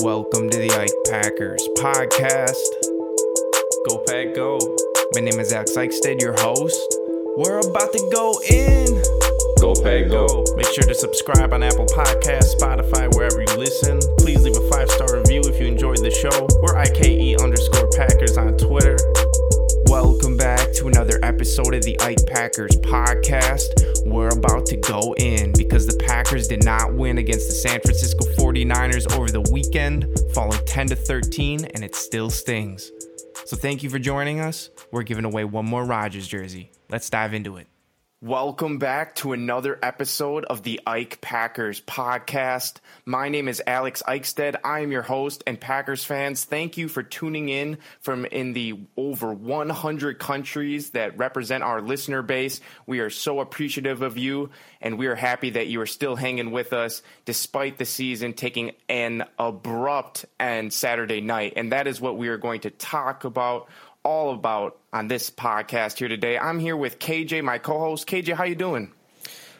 Welcome to the Ike Packers podcast. Go Pack Go. My name is Alex Eichstead, your host. We're about to go in. Go Pack Go. Make sure to subscribe on Apple Podcasts, Spotify, wherever you listen. Please leave a five star review if you enjoyed the show. We're IKE underscore Packers on Twitter. Welcome back to another episode of the Ike Packers podcast. We're about to go in because the Packers did not win against the San Francisco 49ers over the weekend, falling 10 to 13, and it still stings. So thank you for joining us. We're giving away one more Rodgers jersey. Let's dive into it. Welcome back to another episode of the Ike Packers podcast. My name is Alex Eichstead. I am your host and Packers fans. Thank you for tuning in from in the over 100 countries that represent our listener base. We are so appreciative of you and we are happy that you are still hanging with us despite the season taking an abrupt end Saturday night. And that is what we are going to talk about all about on this podcast here today. I'm here with KJ, my co-host. KJ, how you doing?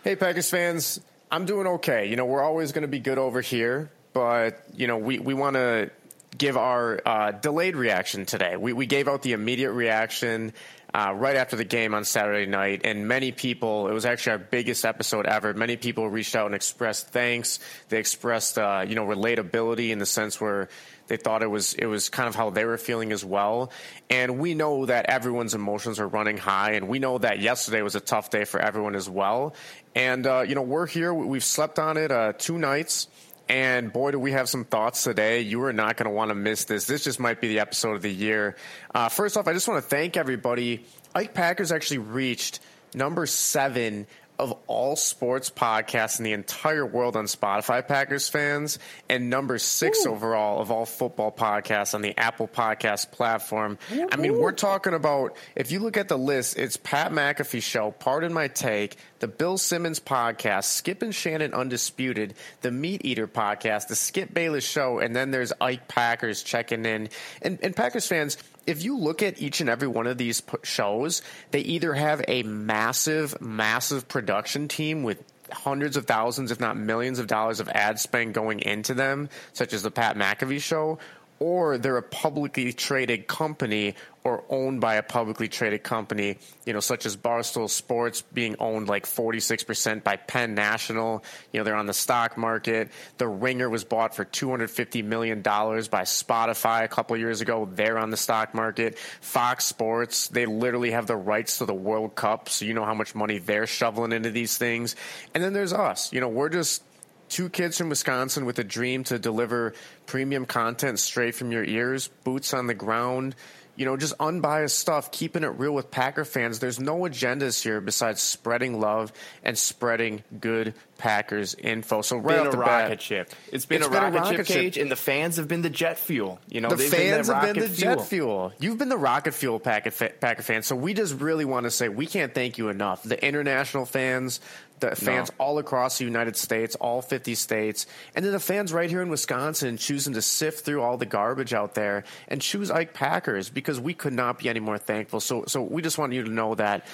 Hey, Packers fans. I'm doing okay. You know, we're always going to be good over here, but, you know, we, we want to give our uh, delayed reaction today. We, we gave out the immediate reaction uh, right after the game on Saturday night, and many people, it was actually our biggest episode ever. Many people reached out and expressed thanks. They expressed, uh, you know, relatability in the sense where they thought it was it was kind of how they were feeling as well. And we know that everyone's emotions are running high, and we know that yesterday was a tough day for everyone as well. And uh, you know, we're here. We've slept on it uh, two nights. And boy, do we have some thoughts today. You are not going to want to miss this. This just might be the episode of the year. Uh, first off, I just want to thank everybody. Ike Packers actually reached number seven of all sports podcasts in the entire world on Spotify, Packers fans, and number six Ooh. overall of all football podcasts on the Apple Podcast platform. Ooh. I mean, we're talking about, if you look at the list, it's Pat McAfee Show, Pardon My Take, the Bill Simmons Podcast, Skip and Shannon Undisputed, the Meat Eater Podcast, the Skip Bayless Show, and then there's Ike Packers checking in. And, and Packers fans, if you look at each and every one of these shows, they either have a massive, massive production team with hundreds of thousands, if not millions of dollars of ad spend going into them, such as the Pat McAfee show, or they're a publicly traded company or owned by a publicly traded company, you know, such as Barstool Sports being owned like 46% by Penn National. You know, they're on the stock market. The Ringer was bought for $250 million by Spotify a couple years ago. They're on the stock market. Fox Sports, they literally have the rights to the World Cup. So you know how much money they're shoveling into these things. And then there's us. You know, we're just two kids from Wisconsin with a dream to deliver premium content straight from your ears, boots on the ground, you know, just unbiased stuff, keeping it real with Packer fans. There's no agendas here besides spreading love and spreading good Packers info. So right been off the a bat, rocket ship. It's been, it's a, been rocket a rocket chip, KJ, and the fans have been the jet fuel. You know, the fans been have been the fuel. jet fuel. You've been the rocket fuel, Packer, Packer fans. So we just really want to say we can't thank you enough. The international fans, the fans no. all across the United States, all 50 states, and then the fans right here in Wisconsin choosing to sift through all the garbage out there and choose Ike Packers because we could not be any more thankful. So, so we just want you to know that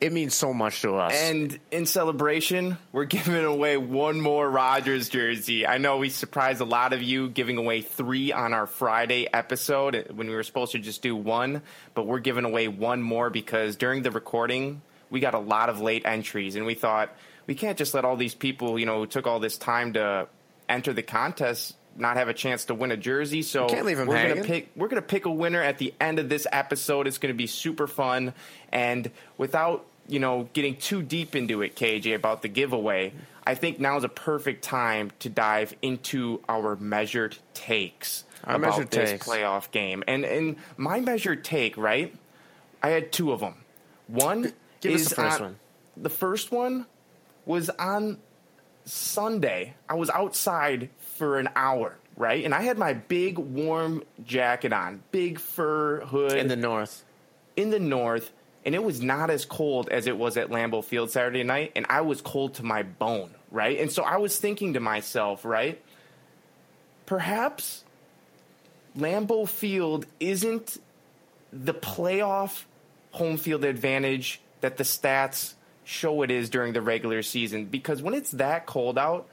it means so much to us. And in celebration, we're giving away one more Rodgers jersey. I know we surprised a lot of you giving away three on our Friday episode when we were supposed to just do one, but we're giving away one more because during the recording, we got a lot of late entries, and we thought we can't just let all these people, you know, who took all this time to enter the contest not have a chance to win a jersey. So we're hanging. gonna pick we're gonna pick a winner at the end of this episode. It's gonna be super fun. And without, you know, getting too deep into it, KJ, about the giveaway, I think now is a perfect time to dive into our measured takes our about measured this takes. playoff game. And and my measured take, right? I had two of them. One Give is us the first on, one. The first one was on Sunday. I was outside for an hour, right? And I had my big warm jacket on, big fur hood. In the north. In the north. And it was not as cold as it was at Lambeau Field Saturday night. And I was cold to my bone, right? And so I was thinking to myself, right? Perhaps Lambeau Field isn't the playoff home field advantage that the stats show it is during the regular season because when it's that cold out,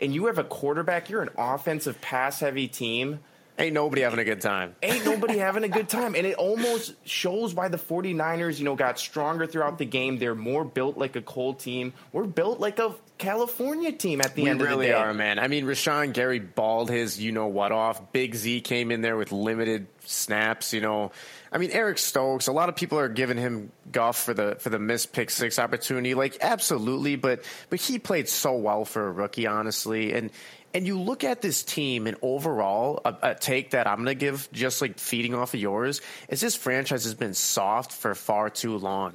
and you have a quarterback, you're an offensive pass heavy team. Ain't nobody having a good time. Ain't nobody having a good time. And it almost shows why the 49ers, you know, got stronger throughout the game. They're more built like a cold team. We're built like a California team at the we end really of the day. are, man. I mean, Rashan Gary balled his you know what off. Big Z came in there with limited snaps. You know, I mean, Eric Stokes. A lot of people are giving him guff for the for the missed pick six opportunity. Like, absolutely, but but he played so well for a rookie, honestly. And and you look at this team, and overall, a, a take that I'm going to give, just like feeding off of yours, is this franchise has been soft for far too long,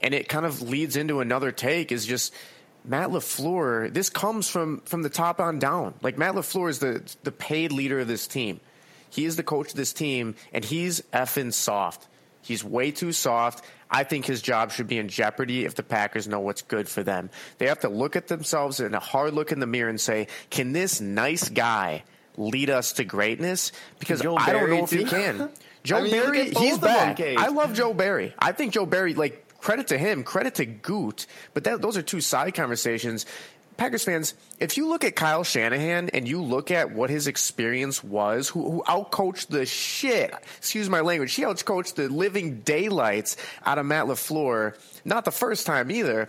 and it kind of leads into another take. Is just Matt LaFleur, this comes from from the top on down. Like Matt LaFleur is the the paid leader of this team. He is the coach of this team, and he's effing soft. He's way too soft. I think his job should be in jeopardy if the Packers know what's good for them. They have to look at themselves in a hard look in the mirror and say, "Can this nice guy lead us to greatness?" Because Joe I don't Barry, know if he can. Joe I mean, Barry, he's back. I love Joe Barry. I think Joe Barry, like credit to him, credit to Gute, but that, those are two side conversations. Packers fans, if you look at Kyle Shanahan and you look at what his experience was, who, who outcoached the shit, excuse my language, he outcoached the living daylights out of Matt LaFleur, not the first time either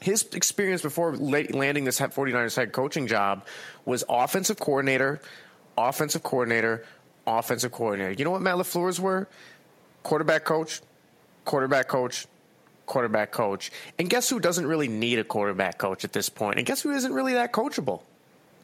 his experience before landing this 49ers head coaching job was offensive coordinator, offensive coordinator, offensive coordinator. You know what Matt LaFleur's were? Quarterback coach, quarterback coach, quarterback coach. And guess who doesn't really need a quarterback coach at this point? And guess who isn't really that coachable?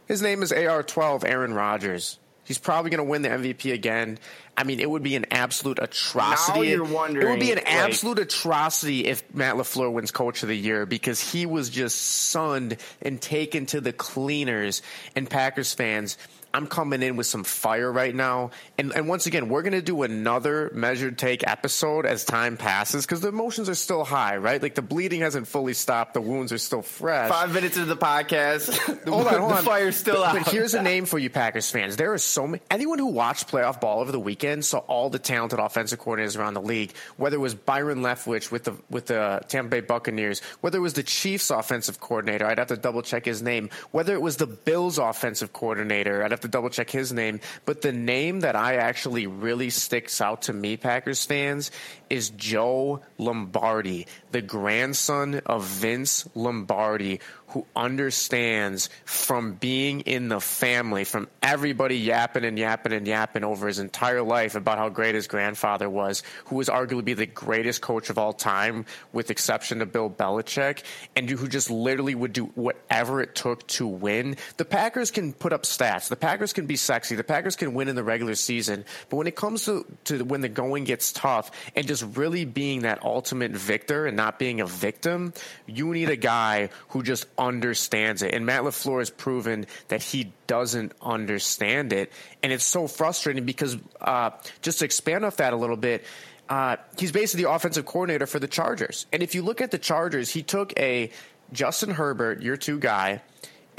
His name is AR12 Aaron Rodgers. He's probably going to win the MVP again. I mean, it would be an absolute atrocity. Now you're wondering. It would be an like- absolute atrocity if Matt LaFleur wins coach of the year because he was just sunned and taken to the cleaners. And Packers fans, I'm coming in with some fire right now. And, and once again, we're going to do another measured take episode as time passes because the emotions are still high, right? Like the bleeding hasn't fully stopped, the wounds are still fresh. Five minutes into the podcast, the, Hold on, hold the on. fire's still but, out. But here's a name for you, Packers fans. There are so many. Anyone who watched playoff ball over the weekend saw all the talented offensive coordinators around the league. Whether it was Byron Leftwich with the with the Tampa Bay Buccaneers, whether it was the Chiefs offensive coordinator, I'd have to double check his name. Whether it was the Bills offensive coordinator, I'd have to double check his name. But the name that I actually really sticks out to me, Packers fans, is Joe Lombardi, the grandson of Vince Lombardi, who understands from being in the family, from everybody yapping and yapping and yapping over his entire life about how great his grandfather was, who was arguably the greatest coach of all time, with exception to Bill Belichick, and who just literally would do whatever it took to win. The Packers can put up stats. The Packers can be sexy. The Packers can win in the regular season. But when it comes to, to when the going gets tough and just really being that ultimate victor and not being a victim, you need a guy who just understands it. And Matt LaFleur has proven that he doesn't understand it. And it's so frustrating because uh, just to expand off that a little bit, uh, he's basically the offensive coordinator for the Chargers. And if you look at the Chargers, he took a Justin Herbert, your two guy,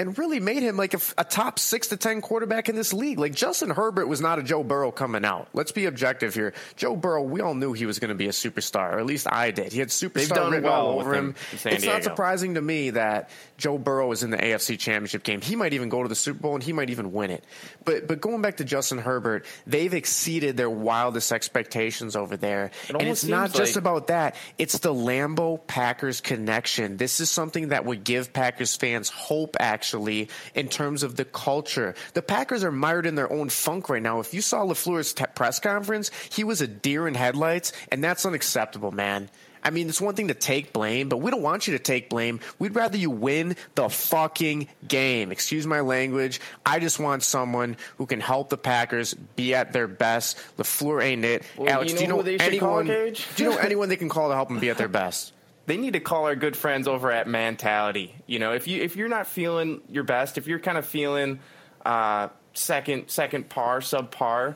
and really made him like a, a top six to ten quarterback in this league. Like Justin Herbert was not a Joe Burrow coming out. Let's be objective here. Joe Burrow, we all knew he was going to be a superstar, or at least I did. He had superstar done written well all over him him. in San It's not surprising to me that Joe Burrow is in the AFC Championship game. He might even go to the Super Bowl and he might even win it. But but going back to Justin Herbert, they've exceeded their wildest expectations over there, and it's not just like- about that. It's the Lambo Packers connection. This is something that would give Packers fans hope, actually, in terms of the culture. The Packers are mired in their own funk right now. If you saw LaFleur's te- press conference, he was a deer in headlights, and that's unacceptable, man. I mean, it's one thing to take blame, but we don't want you to take blame. We'd rather you win the fucking game. Excuse my language. I just want someone who can help the Packers be at their best. LaFleur ain't it. Well, Alex, you do you know know who they should call, anyone? Do you know anyone they can call to help them be at their best? They need to call our good friends over at Mentality. You know, if you if you're not feeling your best, if you're kind of feeling uh, second second par, subpar,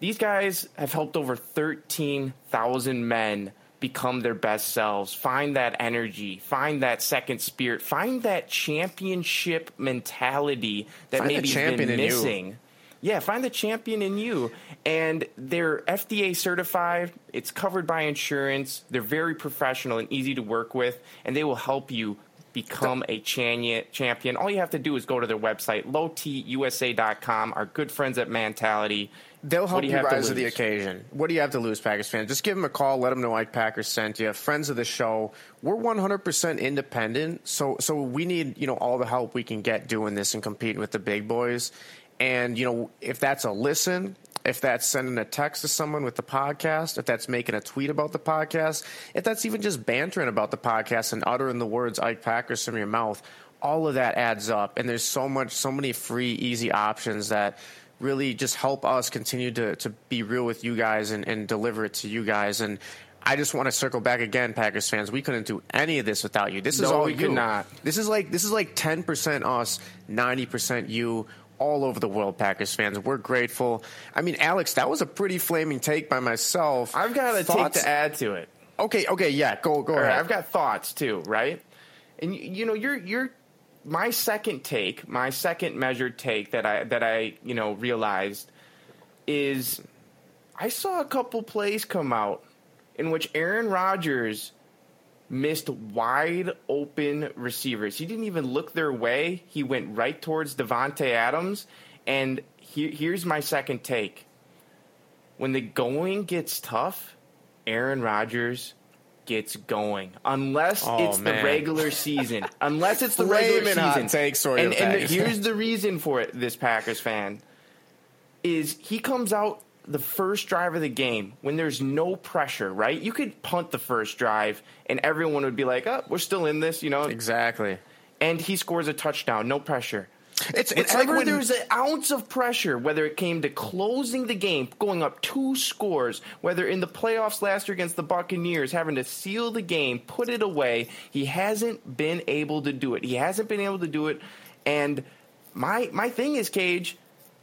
these guys have helped over thirteen thousand men become their best selves. Find that energy, find that second spirit, find that championship mentality that Find maybe has been missing. Yeah, find the champion in you. And they're FDA certified. It's covered by insurance. They're very professional and easy to work with, and they will help you become a champion, all you have to do is go to their website, lowtusa.com. Our good friends at Mentality. They'll help you, you rise to, to, the occasion. What do you have to lose, Packers fans? Just give them a call. Let them know Ike Packers sent you. Friends of the show. We're 100% independent, so so we need you know all the help we can get doing this and competing with the big boys. And you know if that's a listen, if that's sending a text to someone with the podcast, if that's making a tweet about the podcast, if that's even just bantering about the podcast and uttering the words Ike Packers from your mouth, all of that adds up. And there's so much, so many free, easy options that really just help us continue to, to be real with you guys and, and deliver it to you guys. And I just want to circle back again, Packers fans. We couldn't do any of this without you. This is no, all we you. Could not. This is like this is like ten percent us, ninety percent you all over the world, Packers fans. We're grateful. I mean, Alex, that was a pretty flaming take by myself. I've got a take to add to it. Okay, okay, yeah, go go ahead. I've got thoughts too, right? And you know, you're you're my second take, my second measured take that I that I you know realized is I saw a couple plays come out in which Aaron Rodgers missed wide open receivers. He didn't even look their way. He went right towards Davante Adams. And he, here's my second take. When the going gets tough, Aaron Rodgers gets going. Unless oh, it's man. the regular season. Unless it's the regular season. Takes and, and the, here's the reason for it, this Packers fan, is he comes out the first drive of the game when there's no pressure, right? You could punt the first drive and everyone would be like, "Oh, we're still in this," you know. Exactly. And he scores a touchdown, no pressure. It's it's like when there's an ounce of pressure, whether it came to closing the game, going up two scores, whether in the playoffs last year against the Buccaneers, having to seal the game, put it away, he hasn't been able to do it. He hasn't been able to do it. And my my thing is, KJ,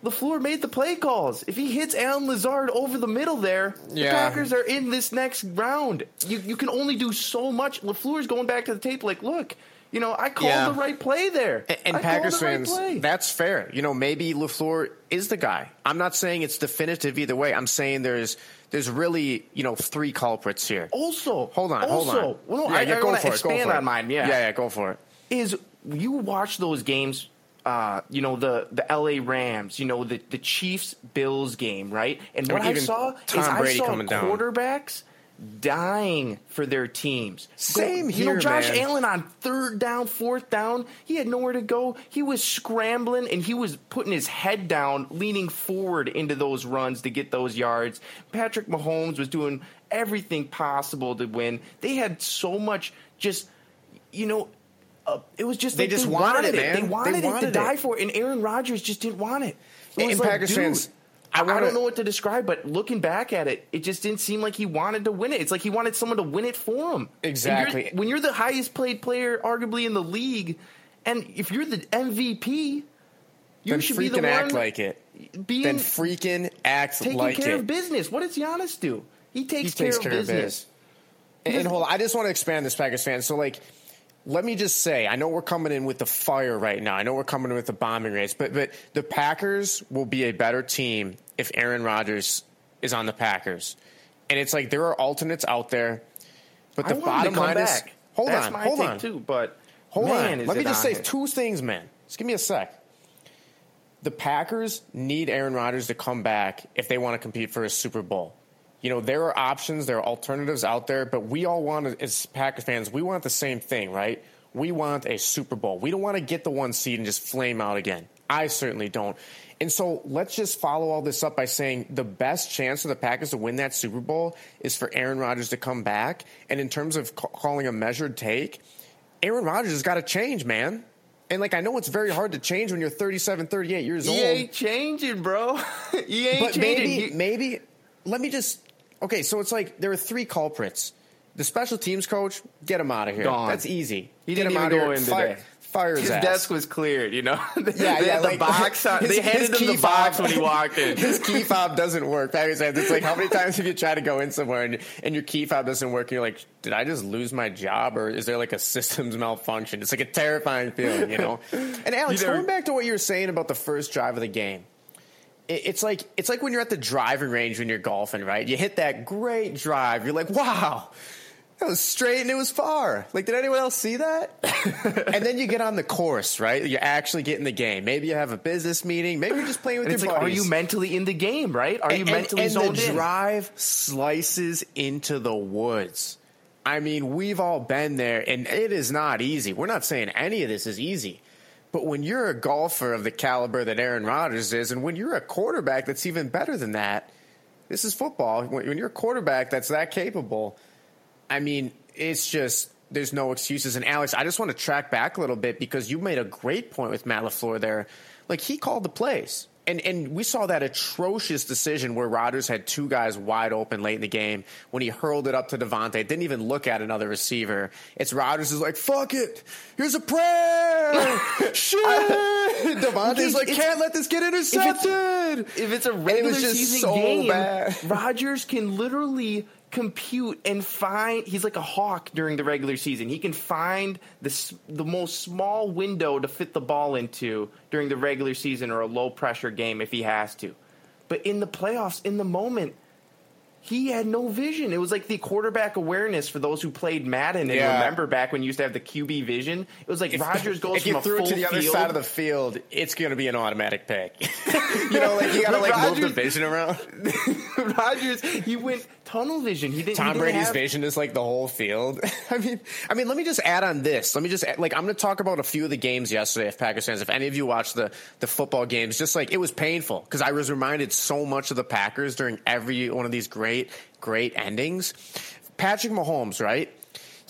LaFleur made the play calls. If he hits Allen Lazard over the middle there, yeah. the Packers are in this next round. You you can only do so much. LaFleur's going back to the tape like, look, you know, I called yeah. the right play there. And, and Packers fans, right that's fair. You know, maybe LaFleur is the guy. I'm not saying it's definitive either way. I'm saying there's there's really, you know, three culprits here. Also, hold on, also, hold on. Well, no, yeah, I, yeah, I go for it. Expand go for on it. mine. Yeah, yeah, yeah. Go for it. Is you watch those games uh, you know the the LA Rams, you know the the Chiefs Bills game, right? And what I saw Tom is Brady I saw quarterbacks down. dying for their teams. Same go, here, You know, Josh man. Allen on third down, fourth down, he had nowhere to go. He was scrambling and he was putting his head down, leaning forward into those runs to get those yards. Patrick Mahomes was doing everything possible to win. They had so much just you know it was just they just they wanted, wanted, it, man. They wanted, they wanted it to die for it, and Aaron Rodgers just didn't want it. it and like, Packers fans. I, I, don't know what to describe, but looking back at it, it just didn't seem like he wanted to win it. It's like he wanted someone to win it for him. Exactly. You're, when you're the highest played player, arguably in the league, and if you're the MVP, you then should freaking be the one act like it. Being then freaking act taking like care it. of business. What does Giannis do? He takes, he care, takes of care business. of business. And, and hold on, I just want to expand this, Packers fan. So like let me just say, I know we're coming in with the fire right now. I know we're coming in with the bombing race, but but the Packers will be a better team if Aaron Rodgers is on the Packers. And it's like there are alternates out there, but the bottom line back. is hold That's on, my hold on, too. But hold man, on. Let me just say it. two things, man. Just give me a sec. The Packers need Aaron Rodgers to come back if they want to compete for a Super Bowl you know, there are options, there are alternatives out there, but we all want, as Packers fans, we want the same thing, right? We want a Super Bowl. We don't want to get the one seed and just flame out again. I certainly don't. And so let's just follow all this up by saying the best chance for the Packers to win that Super Bowl is for Aaron Rodgers to come back. And in terms of ca- calling a measured take, Aaron Rodgers has got to change, man. And like I know it's very hard to change when you're 37, 38 years he old. He ain't changing, bro. he ain't but changing. Maybe, maybe let me just Okay, so it's like there are three culprits. The special teams coach, get him out of here. Gone. That's easy. He get didn't him even out go of in here. Fire, today. fire his, his desk was cleared, you know. yeah, they yeah. had like, the box. His, they handed him the box when he walked in. His key fob doesn't work. It's like how many times have you tried to go in somewhere and, and your key fob doesn't work? And you're like, did I just lose my job, or is there like a systems malfunction? It's like a terrifying feeling, you know. And Alex, going back to what you were saying about the first drive of the game it's like it's like when you're at the driving range when you're golfing, right? You hit that great drive, you're like, wow, That was straight and it was far. Like, did anyone else see that? and then you get on the course, right? You actually get in the game. Maybe you have a business meeting. Maybe you're just playing with And your it's like, buddies. are you mentally in the game, right? Are you and, mentally and, zoned the in? drive slices into the woods. I mean, we've all been there, and it is not easy. We're not saying any of this is easy. But when you're a golfer of the caliber that Aaron Rodgers is, and when you're a quarterback that's even better than that, this is football. When, you're a quarterback that's that capable, I mean, it's just there's no excuses. And Alex, I just want to track back a little bit because you made a great point with Matt LaFleur there. Like he called the plays. And and we saw that atrocious decision where Rodgers had two guys wide open late in the game when he hurled it up to Davante, didn't even look at another receiver. It's Rodgers is like, fuck it. Here's a prayer. Shit. Davante's like, can't let this get intercepted. If it's a it regular was just season so game, bad. Rodgers can literally compute and find. He's like a hawk during the regular season. He can find the the most small window to fit the ball into during the regular season or a low pressure game if he has to. But in the playoffs, in the moment, he had no vision. It was like the quarterback awareness for those who played Madden and Yeah. remember back when you used to have the QB vision. It was like Rodgers goes if from you a threw full it to the other field, side of the field, it's going to be an automatic pick. you know, like you got to like move the vision around. Rodgers, he went tunnel vision. He didn't. he Tom didn't Brady's have- vision is like the whole field. I mean, I mean, let me just add on this. Let me just add, like I'm going to talk about a few of the games yesterday. If Packers fans, if any of you watched the the football games, just like it was painful because I was reminded so much of the Packers during every one of these great great endings. Patrick Mahomes, right?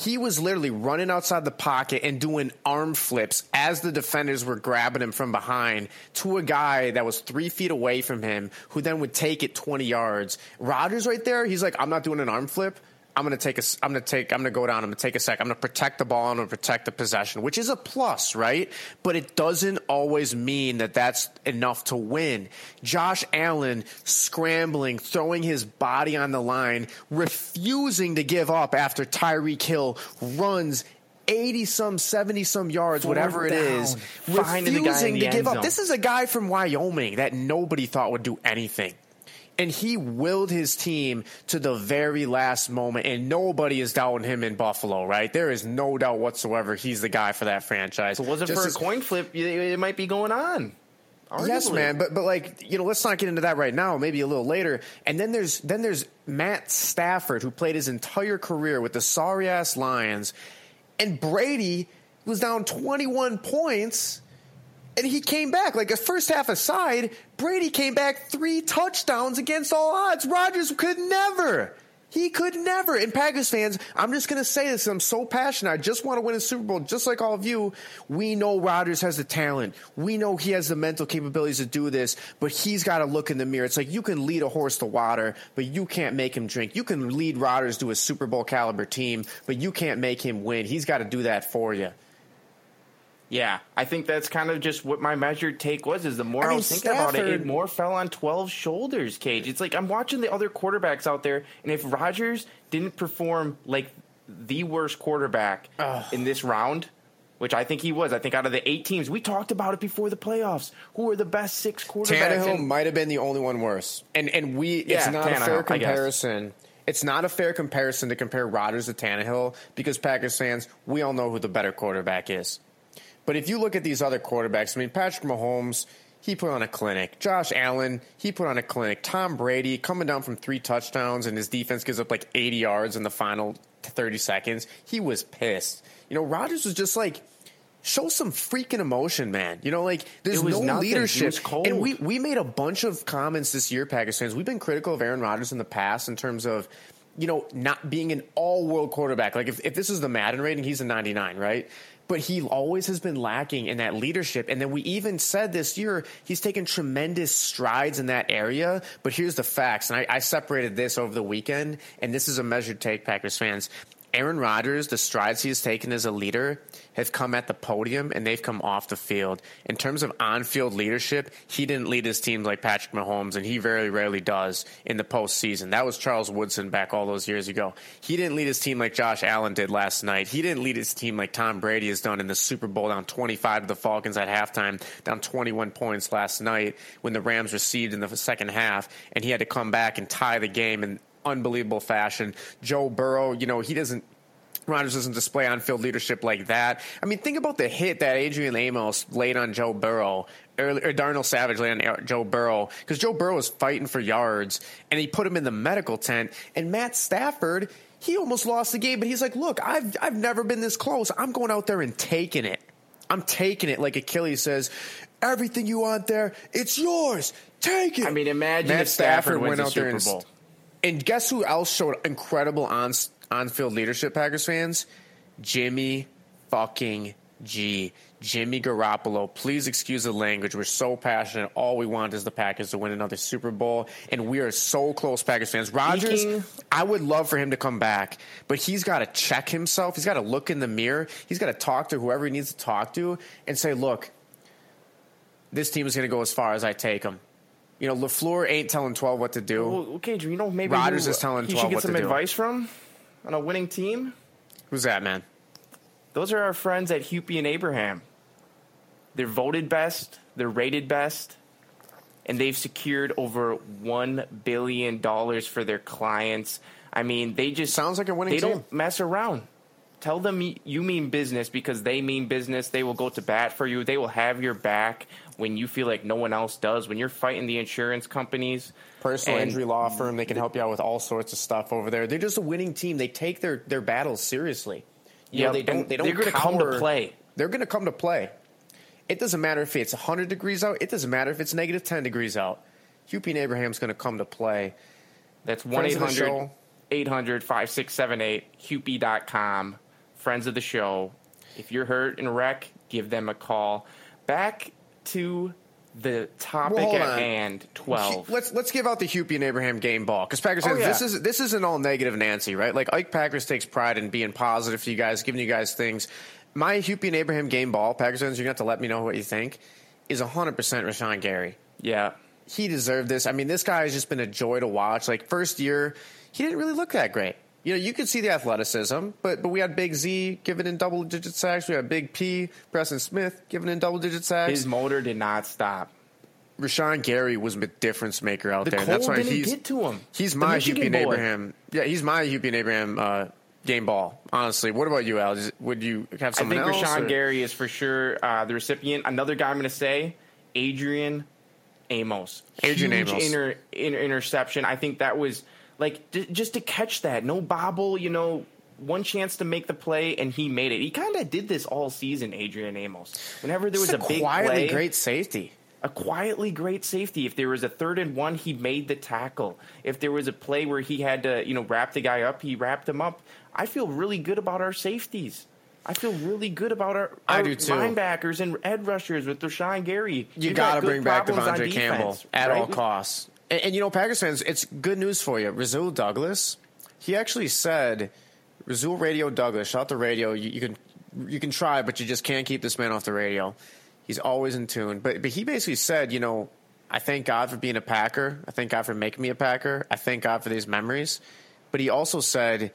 He was literally running outside the pocket and doing arm flips as the defenders were grabbing him from behind to a guy that was three feet away from him, who then would take it 20 yards. Rodgers right there, he's like, I'm not doing an arm flip. I'm gonna take a. I'm gonna take. I'm gonna go down. I'm gonna take a sec. I'm gonna protect the ball. I'm gonna protect the possession, which is a plus, right? But it doesn't always mean that that's enough to win. Josh Allen scrambling, throwing his body on the line, refusing to give up after Tyreek Hill runs. 80 some, 70 some yards, Fourth whatever it down, is, finding the guy in refusing to give up. zone. This is a guy from Wyoming that nobody thought would do anything and he willed his team to the very last moment, and nobody is doubting him in Buffalo, right? There is no doubt whatsoever he's the guy for that franchise. If it wasn't for a coin flip, it, might be going on. Yes, man, but but like you know, let's not get into that right now. Maybe a little later. And then there's then there's Matt Stafford who played his entire career with the sorry ass Lions, and Brady was down 21 points, and he came back like a first half aside. Brady came back three touchdowns against all odds. Rodgers could never. He could never. And Packers fans, I'm just going to say this. I'm so passionate. I just want to win a Super Bowl, just like all of you. We know Rodgers has the talent. We know he has the mental capabilities to do this, but he's got to look in the mirror. It's like you can lead a horse to water, but you can't make him drink. You can lead Rodgers to a Super Bowl caliber team, but you can't make him win. He's got to do that for you. Yeah, I think that's kind of just what my measured take was. Is the more I I, was thinking about it, it more fell on twelve shoulders. KJ. It's like I'm watching the other quarterbacks out there, and if Rodgers didn't perform like the worst quarterback in this round, which I think he was, I think out of the eight teams, we talked about it before the playoffs. Who are the best six quarterbacks? Tannehill And- might have been the only one worse, and and we it's Yeah, not a fair comparison. It's not a fair comparison to compare Rodgers to Tannehill because Packers fans, we all know who the better quarterback is. But if you look at these other quarterbacks, I mean Patrick Mahomes, he put on a clinic. Josh Allen, he put on a clinic. Tom Brady coming down from three touchdowns and his defense gives up like 80 yards in the final 30 seconds. He was pissed. You know, Rodgers was just like show some freaking emotion, man. You know, like there's was no nothing. Leadership. And we we made a bunch of comments this year, Packers fans. We've been critical of Aaron Rodgers in the past in terms of, you know, not being an all world quarterback. Like if, if this is the Madden rating, he's a 99, right? But he always has been lacking in that leadership. And then we even said this year he's taken tremendous strides in that area. But here's the facts. And I, I separated this over the weekend, and this is a measured take, Packers fans. Aaron Rodgers, the strides he has taken as a leader have come at the podium and they've come off the field. In terms of on field leadership, he didn't lead his team like Patrick Mahomes, and he very rarely does in the postseason. That was Charles Woodson back all those years ago. He didn't lead his team like Josh Allen did last night. He didn't lead his team like Tom Brady has done in the Super Bowl, down 25 to the Falcons at halftime, down 21 points last night when the Rams received in the second half, and he had to come back and tie the game in unbelievable fashion. Joe Burrow, you know, he doesn't Rodgers doesn't display on field leadership like that. I mean, think about the hit that Adrian Amos laid on Joe Burrow, early, or Darnell Savage laid on Joe Burrow, because Joe Burrow was fighting for yards, and he put him in the medical tent. And Matt Stafford, he almost lost the game, but he's like, look, I've, I've never been this close. I'm going out there and taking it. I'm taking it, like Achilles says. Everything you want there, it's yours. Take it. I mean, imagine Matt if Stafford, Stafford went out there and, and guess who else showed incredible on on field leadership, Packers fans? Jimmy fucking G. Jimmy Garoppolo. Please excuse the language. We're so passionate. All we want is the Packers to win another Super Bowl, and we are so close, Packers fans. Rodgers, I would love for him to come back, but he's got to check himself. He's got to look in the mirror. He's got to talk to whoever he needs to talk to and say, look, this team is going to go as far as I take them. You know, LaFleur ain't telling 12 what to do. Well, okay, you know, maybe Rodgers is telling 12 he should get some advice do. from on a winning team. Who's that, man? Those are our friends at Hupy and Abraham. They're voted best, they're rated best, and they've secured over $1 billion for their clients. I mean, they just. Sounds like a winning they team. don't mess around. Tell them you mean business because they mean business. They will go to bat for you. They will have your back when you feel like no one else does. When you're fighting the insurance companies, personal injury law firm, they can help you out with all sorts of stuff over there. They're just a winning team. They take their their battles seriously. You yeah, know, they don't. They don't. They're to come to play. They're going to come to play. It doesn't matter if it's 100 degrees out. It doesn't matter if it's negative 10 degrees out. And Abraham's going to come to play. That's 1 800 800 5678, Hupy.com friends of the show. If you're hurt in a wreck, give them a call. Back to the topic well, at on. hand. Twelve. Let's let's give out the Hupy and Abraham game ball because Packers oh, yeah. this is this isn't all negative Nancy, right? Like Ike Packers takes pride in being positive to you guys, giving you guys things. My Hupy and Abraham game ball, Packers fans, you're gonna have to let me know what you think. Is 100 percent Rashan Gary. Yeah, he deserved this. I mean, this guy has just been a joy to watch. Like first year, he didn't really look that great you know, you could see the athleticism, but but we had Big Z giving in double digit sacks. We had Big P, Preston Smith giving in double digit sacks. His motor did not stop. Rashan Gary was a difference maker out the there. That's why didn't he's get to him. He's my and Abraham. Yeah, he's my and Abraham uh, game ball. Honestly, what about you, Al? Would you have someone I think else? Rashan or? Gary is for sure uh, the recipient. Another guy I'm going to say, Adrian Amos. Adrian Huge Amos. Inter, inter, interception. I think that was like d- just to catch that, no bobble, you know, one chance to make the play, and he made it. He kind of did this all season, Adrian Amos. Whenever there was a, a big quietly play, great safety. A quietly great safety. If there was a third and one, he made the tackle. If there was a play where he had to, you know, wrap the guy up, he wrapped him up. I feel really good about our safeties. I feel really good about our, our I do too. linebackers and ed rushers with Rashan Gary. You got to bring back De'Vondre Campbell at right? all costs. And, and, you know, Packers fans, it's good news for you. Rasul Douglas, he actually said, Rasul Radio Douglas, shout out the radio. You, you, can you can try, but you just can't keep this man off the radio. He's always in tune. But but he basically said, you know, I thank God for being a Packer. I thank God for making me a Packer. I thank God for these memories. But he also said,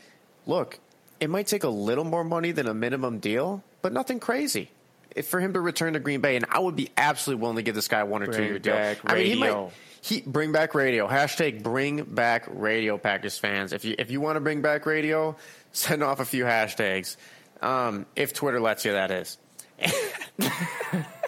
look, it might take a little more money than a minimum deal, but nothing crazy. If for him to return to Green Bay, and I would be absolutely willing to give this guy one or two year deal. I mean, he might he, bring back radio. Hashtag bring back radio, Packers fans. If you if you want to bring back radio, send off a few hashtags. Um, if Twitter lets you, that is.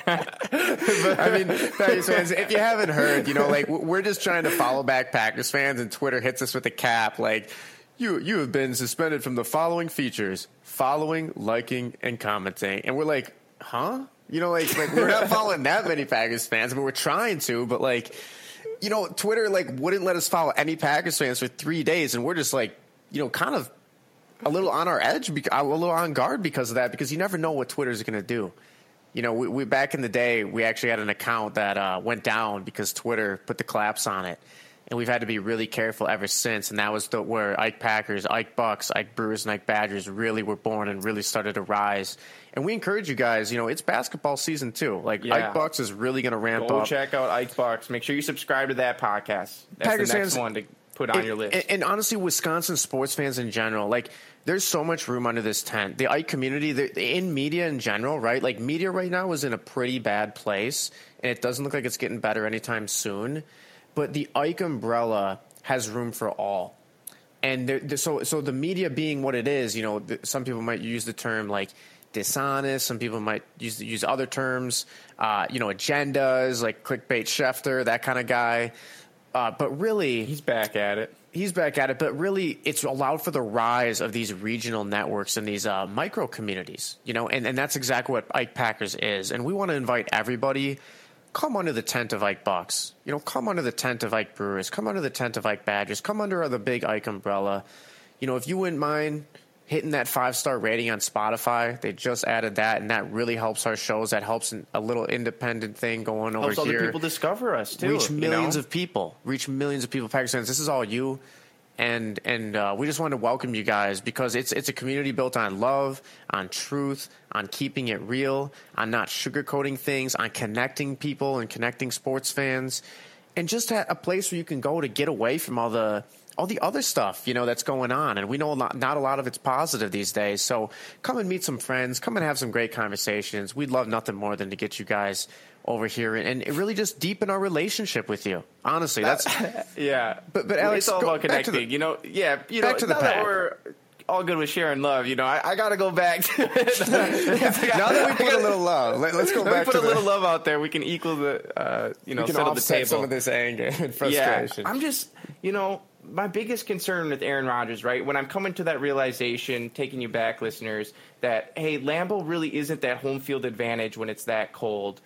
I mean, Packers fans, if you haven't heard, you know, like we're just trying to follow back Packers fans, and Twitter hits us with a cap, like you you have been suspended from the following features: following, liking, and commenting. And we're like, huh? You know, like like we're not following that many Packers fans, but we're trying to. But like, you know, Twitter like wouldn't let us follow any Packers fans for three days, and we're just like, you know, kind of a little on our edge, a little on guard because of that, because you never know what Twitter's going to do. You know, we, we, back in the day, we actually had an account that uh, went down because Twitter put the collapse on it, and we've had to be really careful ever since. And that was the, where Ike Packers, Ike Bucks, Ike Brewers, and Ike Badgers really were born and really started to rise. And we encourage you guys, you know, it's basketball season too. Like yeah. Ike Bucks is really going to ramp up. Go up. check out Ike Bucks. Make sure you subscribe to that podcast. That's Packers the next fans, one to put on and, your list. And, and, honestly, Wisconsin sports fans in general, like there's so much room under this tent. The Ike community, the, in media in general, right? Like media right now is in a pretty bad place, and it doesn't look like it's getting better anytime soon. But the Ike umbrella has room for all and so so the media being what it is, you know, some people might use the term like dishonest. Some people might use use other terms, uh, you know, agendas like clickbait Schefter, that kind of guy. Uh, but really, he's back at it. He's back at it, but really, it's allowed for the rise of these regional networks and these uh, micro communities, you know, and, and that's exactly what Ike Packers is. And we want to invite everybody come under the tent of Ike Bucks. You know, come under the tent of Ike Brewers. Come under the tent of Ike Badgers. Come under the big Ike umbrella. You know, if you wouldn't mind hitting that five star rating on Spotify. They just added that, and that really helps our shows. That helps a little independent thing going over helps here. Other people discover us too. Reach millions you know? of people. Reach millions of people. Packers This is all you. And and uh, we just want to welcome you guys because it's it's a community built on love, on truth, on keeping it real, on not sugarcoating things, on connecting people and connecting sports fans, and just a place where you can go to get away from all the all the other stuff, you know, that's going on. And we know not, not a lot of it's positive these days. So come and meet some friends, come and have some great conversations. We'd love nothing more than to get you guys over here and, and really just deepen our relationship with you. Honestly, that's yeah. But but Alex, it's all about connecting. The, you know, yeah. You back know, to the pack. we're all good with sharing love. You know, I, I got to go back. To now that we put a little love, let, us go back. We put a the, little love out there. We can equal the, uh, you know, we can offset some of this anger and frustration. Yeah, I'm just, you know, my biggest concern with Aaron Rodgers, right? When I'm coming to that realization, taking you back, listeners, that hey, Lambeau really isn't that home field advantage when it's that cold.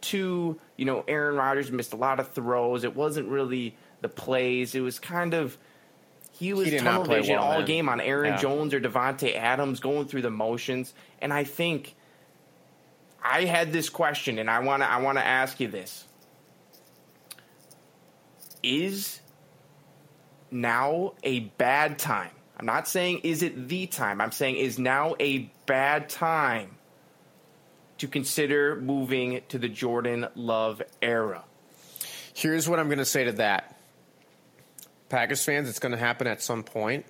Two, you know, Aaron Rodgers missed a lot of throws. It wasn't really the plays. It was kind of he was he tunnel vision well, all man. game on Aaron yeah. Jones or Davante Adams going through the motions. And I think I had this question, and I want to I want to ask you this: Is now a bad time? I'm not saying is it the time. I'm saying is now a bad time to consider moving to the Jordan Love era. Here's what I'm going to say to that. Packers fans, it's going to happen at some point.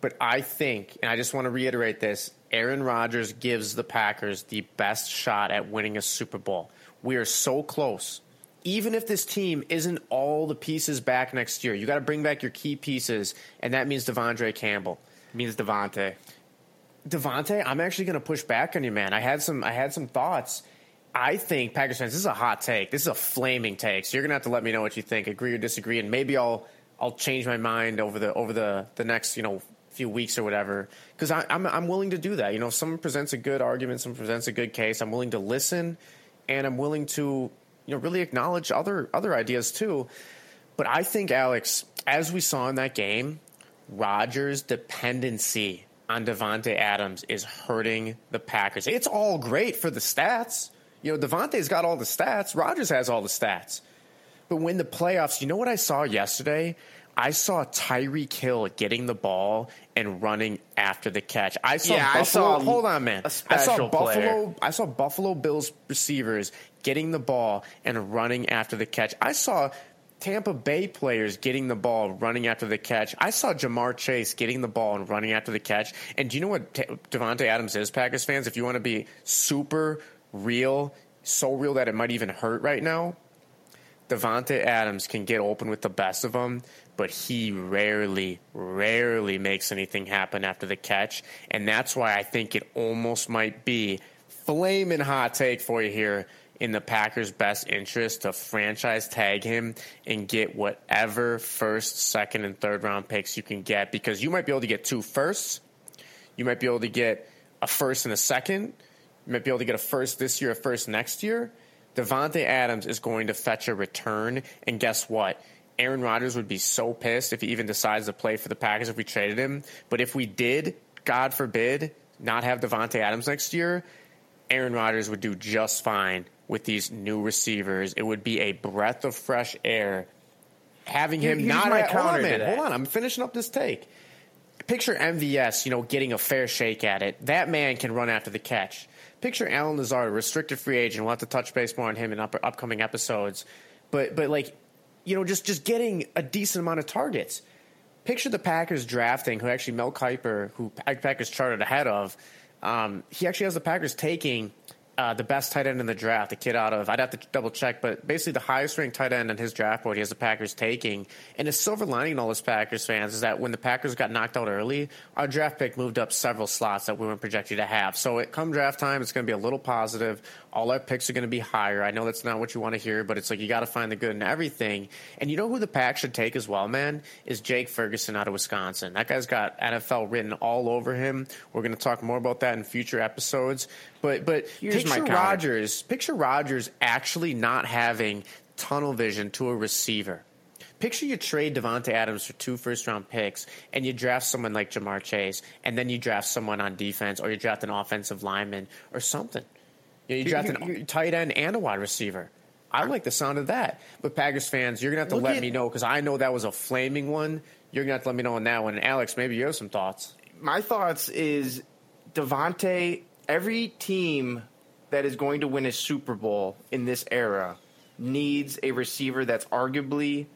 But I think, and I just want to reiterate this Aaron Rodgers gives the Packers the best shot at winning a Super Bowl. We are so close even if this team isn't all the pieces back next year, you got to bring back your key pieces, and that means De'Vondre Campbell. It means Davante. Davante, I'm actually going to push back on you, man. I had some, I had some thoughts. I think Packers fans, this is a hot take. This is a flaming take. So you're going to have to let me know what you think, agree or disagree, and maybe I'll, I'll change my mind over the, over the, the next, you know, few weeks or whatever. Because I'm, I'm willing to do that. You know, if someone presents a good argument, someone presents a good case, I'm willing to listen, and I'm willing to you know really acknowledge other other ideas too. But I think Alex, as we saw in that game, Rodgers' dependency on Davante Adams is hurting the Packers. It's all great for the stats. You know, Davante's got all the stats. Rodgers has all the stats. But when the playoffs, you know what I saw yesterday? I saw Tyreek Hill getting the ball and running after the catch. I saw yeah, Buffalo. I saw hold on, man. I saw Buffalo. Player. I saw Buffalo Bills receivers getting the ball and running after the catch. I saw Tampa Bay players getting the ball, running after the catch. I saw Ja'Marr Chase getting the ball and running after the catch. And do you know what T- Davante Adams is, Packers fans? If you want to be super real, so real that it might even hurt right now, Davante Adams can get open with the best of them, but he rarely, rarely makes anything happen after the catch. And that's why I think it almost might be flaming hot take for you here in the Packers' best interest to franchise tag him and get whatever first, second, and third round picks you can get because you might be able to get two firsts. You might be able to get a first and a second. You might be able to get a first this year, a first next year. Davante Adams is going to fetch a return, and guess what? Aaron Rodgers would be so pissed if he even decides to play for the Packers if we traded him. But if we did, God forbid, not have Davante Adams next year, Aaron Rodgers would do just fine with these new receivers. It would be a breath of fresh air having him Here's not my at, hold on. Hold on, I'm finishing up this take. Picture MVS, you know, getting a fair shake at it. That man can run after the catch. Picture Allen Lazard, restricted free agent. We'll have to touch base more on him in up, upcoming episodes. But but like you know, just just getting a decent amount of targets. Picture the Packers drafting, who actually Mel Kiper, who Packers charted ahead of. Um, he actually has the Packers taking uh, the best tight end in the draft, the kid out of, I'd have to double check, but basically the highest ranked tight end in his draft board, he has the Packers taking. And the silver lining in all this Packers fans is that when the Packers got knocked out early, our draft pick moved up several slots that we weren't projected to have. So it come draft time, it's going to be a little positive. All our picks are going to be higher. I know that's not what you want to hear, but it's like you got to find the good in everything. And you know who the Pack should take as well, man? Is Jake Ferguson out of Wisconsin. That guy's got NFL written all over him. We're going to talk more about that in future episodes. But but Here's picture. Rodgers. Picture Rodgers actually not having tunnel vision to a receiver. Picture you trade Davante Adams for two first round picks, and you draft someone like Ja'Marr Chase, and then you draft someone on defense, or you draft an offensive lineman or something. You, know, you draft a tight end and a wide receiver. I like the sound of that. But Packers fans, you're gonna have to let at- me know because I know that was a flaming one. You're gonna have to let me know on that one. And Alex, maybe you have some thoughts. my thoughts is Davante, every team that is going to win a Super Bowl in this era needs a receiver that's arguably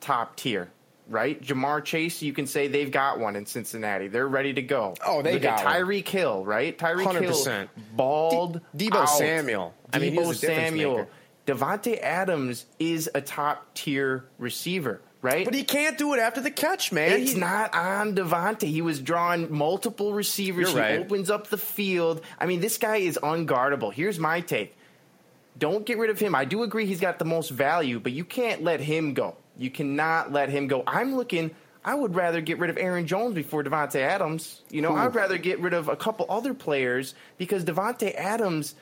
top tier, right? Ja'Marr Chase, you can say they've got one in Cincinnati. They're ready to go. Oh, they Look got Tyreek Hill, right? Tyreek Hill, 100%. bald, De- Deebo out. Samuel. I mean, Deebo he's a difference Samuel. maker. Davante Adams is a top tier receiver, right? But he can't do it after the catch, man. It's He- not on Davante. He was drawing multiple receivers. You're he right. opens up the field. I mean, this guy is unguardable. Here's my take. Don't get rid of him. I do agree he's got the most value, but you can't let him go. You cannot let him go. I'm looking. I would rather get rid of Aaron Jones before Davante Adams. You know, Who? I'd rather get rid of a couple other players because Davante Adams.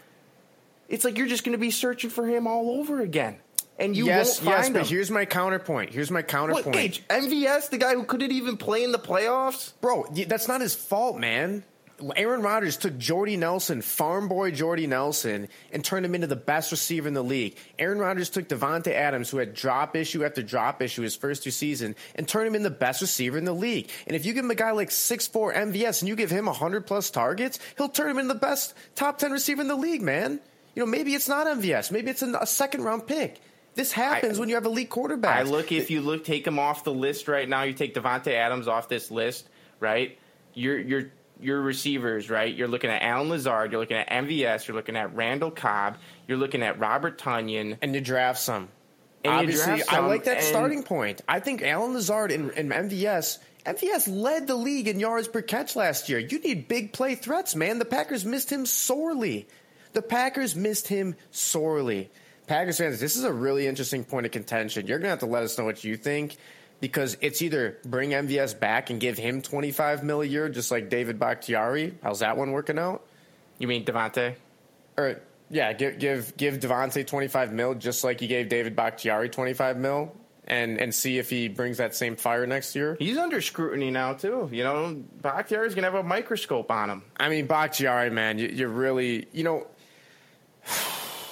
It's like you're just going to be searching for him all over again, and you yes, won't find yes, find but him. here's my counterpoint. Here's my What, counterpoint. Gage, MVS, the guy who couldn't even play in the playoffs? Bro, that's not his fault, man. Aaron Rodgers took Jordy Nelson, farm boy Jordy Nelson, and turned him into the best receiver in the league. Aaron Rodgers took Davante Adams, who had drop issue after drop issue his first two seasons, and turned him into the best receiver in the league. And if you give him a guy like 6'4 MVS and you give him 100 plus targets, he'll turn him into the best top 10 receiver in the league, man. You know, maybe it's not MVS. Maybe it's a, second round pick. This happens I- when you have elite quarterbacks. I look if you look take him off the list right now. You take Davante Adams off this list, right? Your your your receivers, right? You're looking at Allen Lazard. You're looking at MVS. You're looking at Randall Cobb. You're looking at Robert Tonyan. and you draft some. And Obviously, draft I like that starting point. I think Allen Lazard and, and MVS. MVS led the league in yards per catch last year. You need big play threats, man. The Packers missed him sorely. The Packers missed him sorely. Packers fans, this is a really interesting point of contention. You're gonna have to let us know what you think because it's either bring MVS back and give him 25 mil a year, just like David Bakhtiari. How's that one working out? You mean Davante? or yeah, give give give Davante twenty five mil, just like you gave David Bakhtiari twenty five mil, and and see if he brings that same fire next year. He's under scrutiny now too. You know, Bakhtiari's gonna have a microscope on him. I mean, Bakhtiari, man, you, you're really, you know,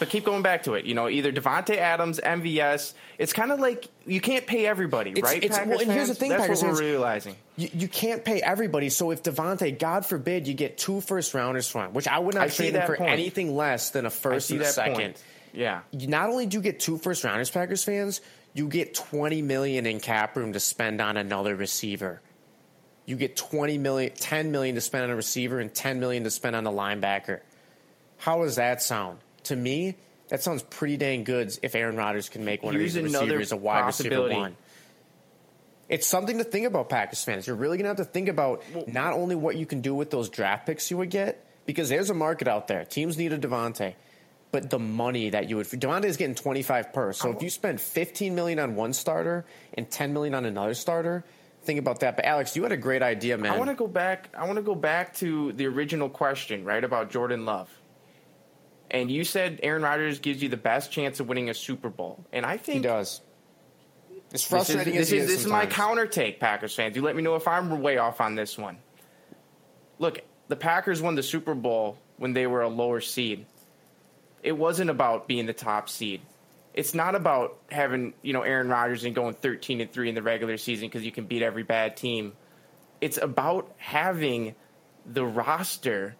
But keep going back to it. You know, either Davante Adams, MVS. It's kind of like you can't pay everybody, It's- right? it's- Packers well, and here's the thing, That's Packers what we're realizing. you, you can't pay everybody. So if Davante, God forbid, you get two first rounders from him, which I would not I trade him that for point. anything less than a first and a second. point. Yeah. you not only do you get two first rounders, Packers fans, you get twenty million in cap room to spend on another receiver. You get 20 million, 10 million to spend on a receiver and 10 million to spend on a linebacker. How does that sound? To me, that sounds pretty dang good if Aaron Rodgers can make one Here's of these receivers a wide receiver one. It's something to think about, Packers fans. You're really going to have to think about not only what you can do with those draft picks you would get, because there's a market out there. Teams need a Davante, but the money that you would Davante is getting 25 per. So if you spend 15 million on one starter and 10 million on another starter, think about that. But Alex, you had a great idea, man. I want to go back. I want to go back to the original question, right, about Jordan Love. And you said Aaron Rodgers gives you the best chance of winning a Super Bowl, and I think he does. It's this is frustrating this as he is, is this is my counter take, Packers fans. You let me know if I'm way off on this one. Look, the Packers won the Super Bowl when they were a lower seed. It wasn't about being the top seed. It's not about having you know Aaron Rodgers and going 13 and three in the regular season because you can beat every bad team. It's about having the roster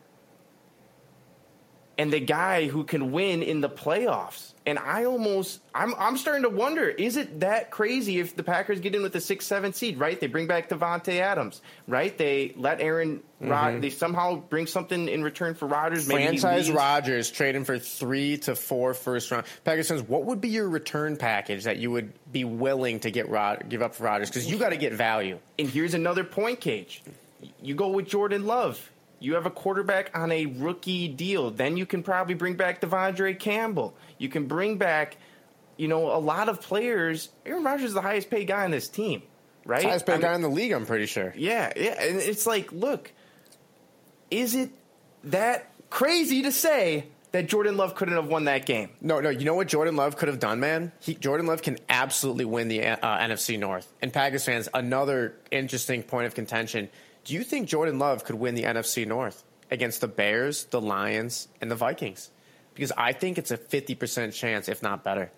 and the guy who can win in the playoffs. And I almost, I'm, I'm starting to wonder: is it that crazy if the Packers get in with the six, seven seed? Right? They bring back Davante Adams. Right? They let Aaron. Mm-hmm. Rod, they somehow bring something in return for Rodgers. Franchise. Rodgers trading for three to four first round. Packers fans, what would be your return package that you would be willing to get Rod, give up for Rodgers? Because you got to get value. And here's another point, Cage. You go with Jordan Love. You have a quarterback on a rookie deal. Then you can probably bring back De'Vondre Campbell. You can bring back, you know, a lot of players. Aaron Rodgers is the highest paid guy on this team, right? Highest paid I mean, guy in the league, I'm pretty sure. Yeah, yeah. And it's like, look, is it that crazy to say that Jordan Love couldn't have won that game? No, no. You know what Jordan Love could have done, man? He, Jordan Love can absolutely win the uh, NFC North. And Packers fans, another interesting point of contention. Do you think Jordan Love could win the NFC North against the Bears, the Lions, and the Vikings? Because I think it's a 50% chance, if not better.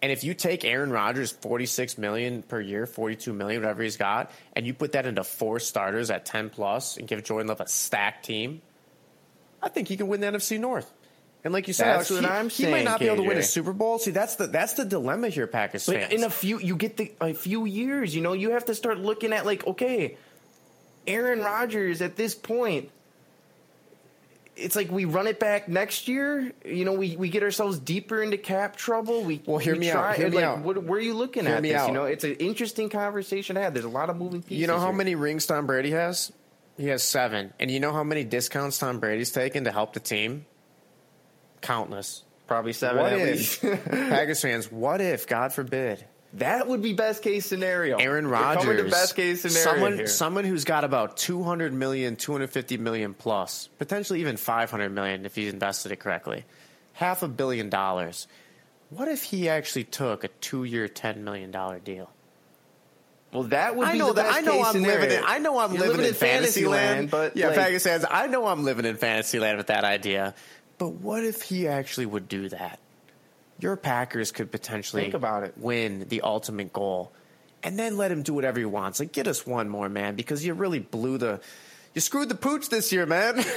And if you take Aaron Rodgers 46 million per year, 42 million, whatever he's got, and you put that into four starters at 10 plus and give Jordan Love a stacked team, I think he can win the NFC North. And like you said, Alex, he, he might not be able to win a Super Bowl. See, that's the that's the dilemma here, Packers But fans. in a few, you get the a few years. You know, you have to start looking at like, okay, Aaron Rodgers at this point. It's like we run it back next year. You know, we, we get ourselves deeper into cap trouble. We Well, hear we me out, hear me like, out. What, where are you looking Hear at this? out. You know, it's an interesting conversation to have. There's a lot of moving pieces. you know how here. many rings Tom Brady has? He has seven. And you know how many discounts Tom Brady's taken to help the team? Countless. Probably seven What at if, least. Packers fans, what if, God forbid, that would be best case scenario. Aaron Rodgers, best case scenario someone, here. someone who's got about 200 million, 250 million plus, potentially even 500 million if he's invested it correctly, half a billion dollars. What if he actually took a two-year, $10 million deal? well, that would I be know the that. I know case I'm scenario. living. In, I know I'm You're living, in fantasy land, but yeah, like, fans. I know I'm living in fantasy land with that idea. But what if he actually would do that? Your Packers could potentially Think about it. win the ultimate goal, and then let him do whatever he wants. Like, get us one more, man, because you really blew the, you screwed the pooch this year, man.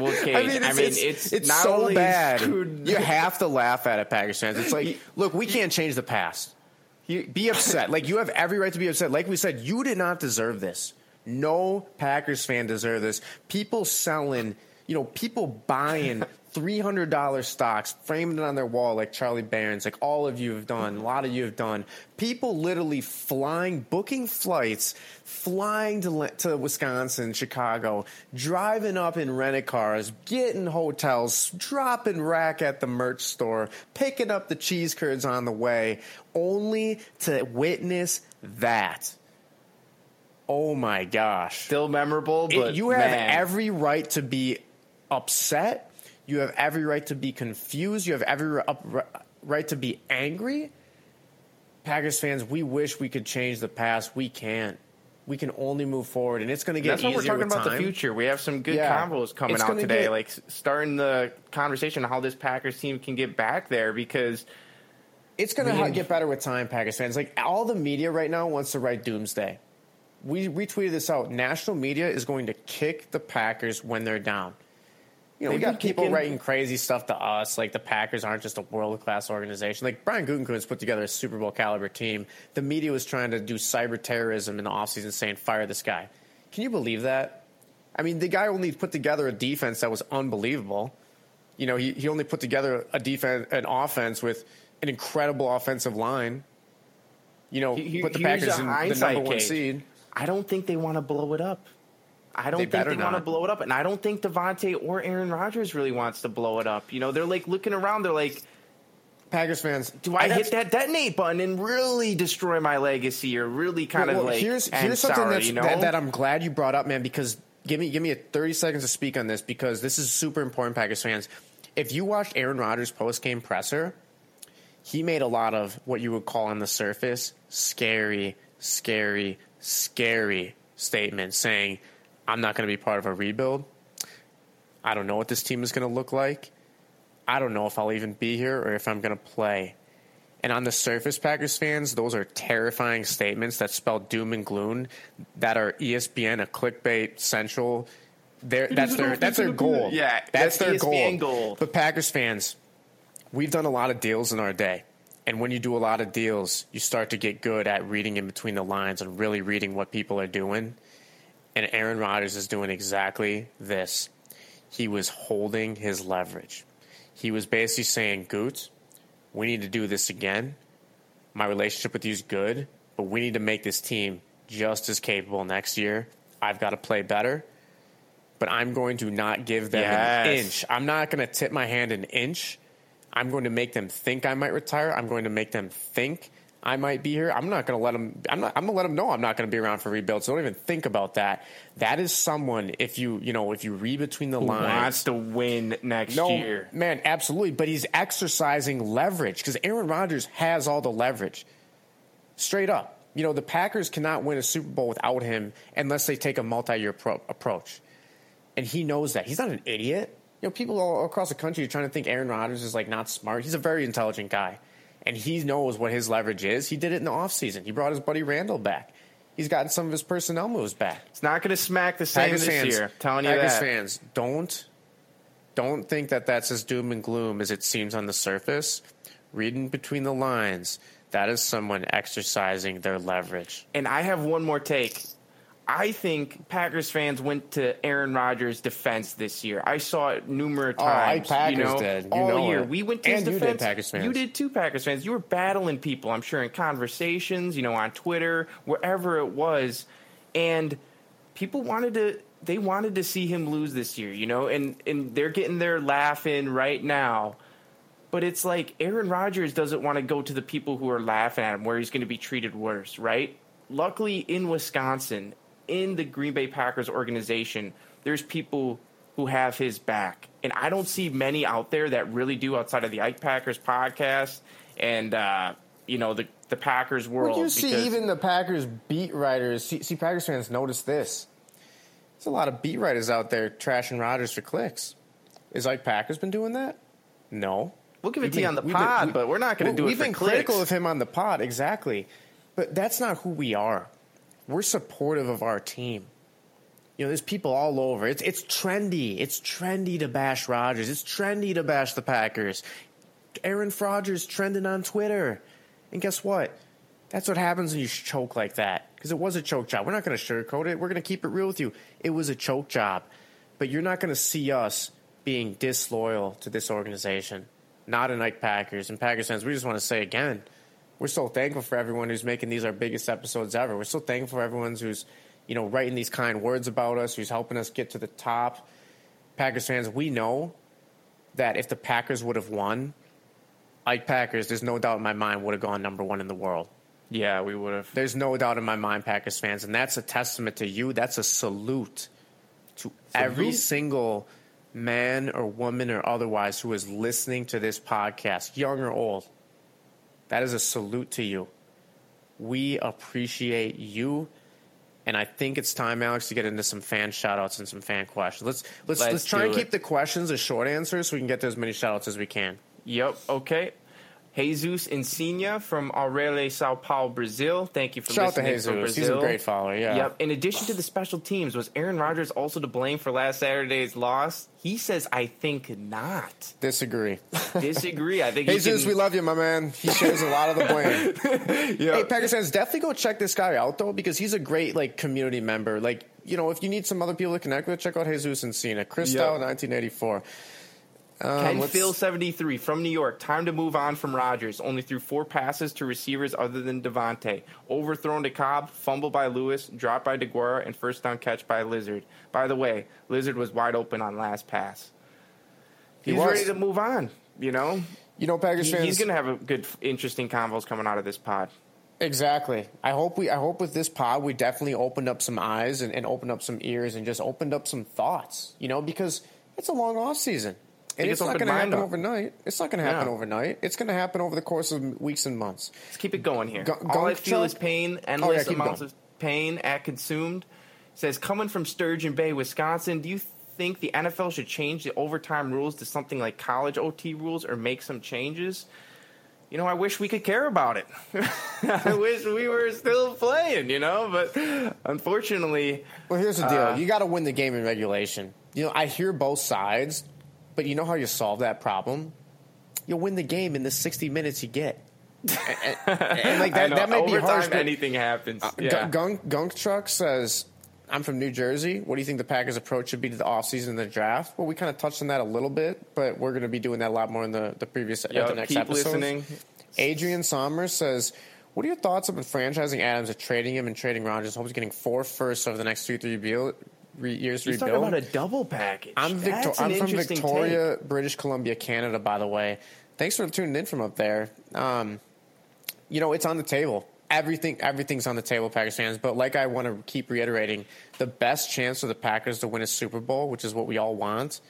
Well, I mean, it's, it's, it's, it's not so bad. screwed- You have to laugh at it, Packers fans. It's like, look, we can't change the past. You- Be upset. Like you have every right to be upset. Like we said, you did not deserve this. No Packers fan deserved this. People selling, you know, people buying three hundred dollar stocks, framing it on their wall like Charlie Barron's, like all of you have done. A lot of you have done. People literally flying, booking flights, flying to to Wisconsin, Chicago, driving up in rented cars, getting hotels, dropping rack at the merch store, picking up the cheese curds on the way, only to witness that. Oh my gosh. still memorable, It- but you have man, every right to be upset. You have every right to be confused. You have every ri- up- ri- right to be angry. Packers fans, we wish we could change the past. We can't. We can only move forward, and it's going to get That's what we're talking about the future. We have some good Yeah. combos coming It's out today, get- like starting the conversation on how this Packers team can get back there because It's going to get better with time, Packers fans. Like all the media right now wants to write doomsday. We retweeted this out. National media is going to kick the Packers when they're down. You know, we They've got people kicking- writing crazy stuff to us, like the Packers aren't just a world class organization. Like Brian Gutekunst put together a Super Bowl caliber team. The media was trying to do cyber terrorism in the offseason, saying fire this guy. Can you believe that? I mean, the guy only put together a defense that was unbelievable. You know, he, he only put together a defense, an offense with an incredible offensive line. You know, He- he- put the Packers in the number one case. seed. I don't think they want to blow it up. I don't They think they want to blow it up, and I don't think Davante or Aaron Rodgers really wants to blow it up. You know, they're like looking around. They're like, Packers fans, "Do I hit that detonate button and really destroy my legacy, or really kind Well, of well, like here's here's something you know? that, that I'm glad you brought up, man. Because give me give me a 30 seconds to speak on this because this is super important, Packers fans. If you watched Aaron Rodgers' post game presser, he made a lot of what you would call on the surface scary, scary, scary statements, saying, "I'm not going to be part of a rebuild. I don't know what this team is going to look like. I don't know if I'll even be here or if I'm going to play." And on the surface, Packers fans, those are terrifying statements that spell doom and gloom, that are ESPN, a clickbait central their that's their that's their goal. Yeah, that's, that's their ESPN goal. goal. But Packers fans, we've done a lot of deals in our day. And when you do a lot of deals, you start to get good at reading in between the lines and really reading what people are doing. And Aaron Rodgers is doing exactly this. He was holding his leverage. He was basically saying, Gute, we need to do this again. My relationship with you is good, but we need to make this team just as capable next year. I've got to play better, but I'm going to not give them an inch. I'm not going to tip my hand an inch. I'm going to make them think I might retire. I'm going to make them think I might be here. I'm not going to let them. I'm not. I'm going to let them know I'm not going to be around for rebuild. So don't even think about that. That is someone. If you you know if you read between the Who lines, wants to win next no, year. man, absolutely. But he's exercising leverage because Aaron Rodgers has all the leverage. Straight up. You know, the Packers cannot win a Super Bowl without him unless they take a multi year pro- approach. And he knows that. He's not an idiot. You know, people all across the country are trying to think Aaron Rodgers is like not smart. He's a very intelligent guy. And he knows what his leverage is. He did it in the offseason. He brought his buddy Randall back. He's gotten some of his personnel moves back. It's not going to smack the same Packers this fans, year. Telling you Packers that. fans, don't don't think that that's as doom and gloom as it seems on the surface. Reading between the lines, that is someone exercising their leverage. And I have one more take. I think Packers fans went to Aaron Rodgers' defense this year. I saw it numerous Oh, I- times. Packers you know, did. You all know year. it. We went to his And you did, defense. Packers fans. You did too, Packers fans. You were battling people. I'm sure in conversations, you know, on Twitter, wherever it was, and people wanted to. They wanted to see him lose this year, you know, and and they're getting their laugh in right now. But it's like Aaron Rodgers doesn't want to go to the people who are laughing at him where he's going to be treated worse, right? Luckily, in Wisconsin, in the Green Bay Packers organization, there's people who have his back. And I don't see many out there that really do outside of the Ike Packers podcast and, uh, you know, the, the Packers world. Well, you see, even the Packers beat writers, see, see, Packers fans notice this. There's a lot of beat writers out there trashing Rodgers for clicks. Is Ike Packers been doing that? No. We'll give it We've to you on the we've been- pod, we- but we're not going to do it We've been clicks. critical of him on the pod, exactly. But that's not who we are. We're supportive of our team. You know, there's people all over. It's it's trendy. It's trendy to bash Rodgers. It's trendy to bash the Packers. Aaron Rodgers trending on Twitter. And guess what? That's what happens when you choke like that. Because it was a choke job. We're not going to sugarcoat it. We're going to keep it real with you. It was a choke job. But you're not going to see us being disloyal to this organization. Not in Ike Packers. And Packers fans, we just want to say again, we're so thankful for everyone who's making these our biggest episodes ever. We're so thankful for everyone who's, you know, writing these kind words about us, who's helping us get to the top. Packers fans, we know that if the Packers would have won, Ike Packers, there's no doubt in my mind, would have gone number one in the world. yeah, we would have. There's no doubt in my mind, Packers fans, and that's a testament to you. That's a salute to every single man or woman or otherwise who is listening to this podcast, young or old. That is a salute to you. We appreciate you. And I think it's time, Alex, to get into some fan shoutouts and some fan questions. Let's let's let's, Let's try and it. keep the questions as short answers so we can get to as many shoutouts as we can. Yep. Okay. Jesus Insignia from Aurele, Sao Paulo, Brazil. Thank you for Shout out to listening from Jesus. He's a great follower, yeah. Yep. In addition to the special teams, was Aaron Rodgers also to blame for last Saturday's loss? He says, "I think not." Disagree. Disagree. I think Jesus, can- we love you, my man. He shares a lot of the blame. Hey, Packers fans, definitely go check this guy out though, because he's a great like community member. Like, you know, if you need some other people to connect with, check out Jesus and Cena. Chris Yeah. Dow, 1984. Um, Ken Phil seventy three from New York. Time to move on from Rodgers. Only threw four passes to receivers other than Davante. Overthrown to Cobb, fumble by Lewis, drop by Deguara, and first down catch by Lizard. By the way, Lizard was wide open on last pass. He's was. ready to move on. You know, You know, Packers He- fans. he's going to have a good, interesting convos coming out of this pod. Exactly. I hope we. I hope with this pod we definitely opened up some eyes and, and opened up some ears and just opened up some thoughts. You know, because it's a long off season. And it's not going to happen up. overnight. It's not going to happen Yeah. overnight. It's going to happen over the course of weeks and months. Let's keep it going here. Gu- All I feel is pain, Oh, endless yeah, keep amounts of pain at consumed. Says coming from Sturgeon Bay, Wisconsin. Do you think the NFL should change the overtime rules to something like college OT rules or make some changes? you know, I wish we could care about it. I wish we were still playing, you know, but unfortunately. Well, here's the deal: uh, you got to win the game in regulation. You know, I hear both sides, but you know how you solve that problem? You'll win the game in the 60 minutes you get. and, and- and, like that, that be overtime, harsh. But anything happens. uh, yeah. Gunk, Gunk Truck says, "I'm from New Jersey. What do you think the Packers' approach should be to the offseason and the draft?" Well, we kind of touched on that a little bit, but we're going to be doing that a lot more in the the previous uh, the next keep episode. listening. Adrian Somers says, "What are your thoughts on franchising Adams, and trading him and trading Rodgers? Hope he's getting four firsts over the next two three rebuild, re- years to He's talking about a double package. I'm, Victor- I'm from interesting Victoria, British Columbia, Canada. By the way, thanks for tuning in from up there. Um, you know, it's on the table. Everything, everything's on the table, Packers fans. But like I want to keep reiterating, the best chance for the Packers to win a Super Bowl, which is what we all want,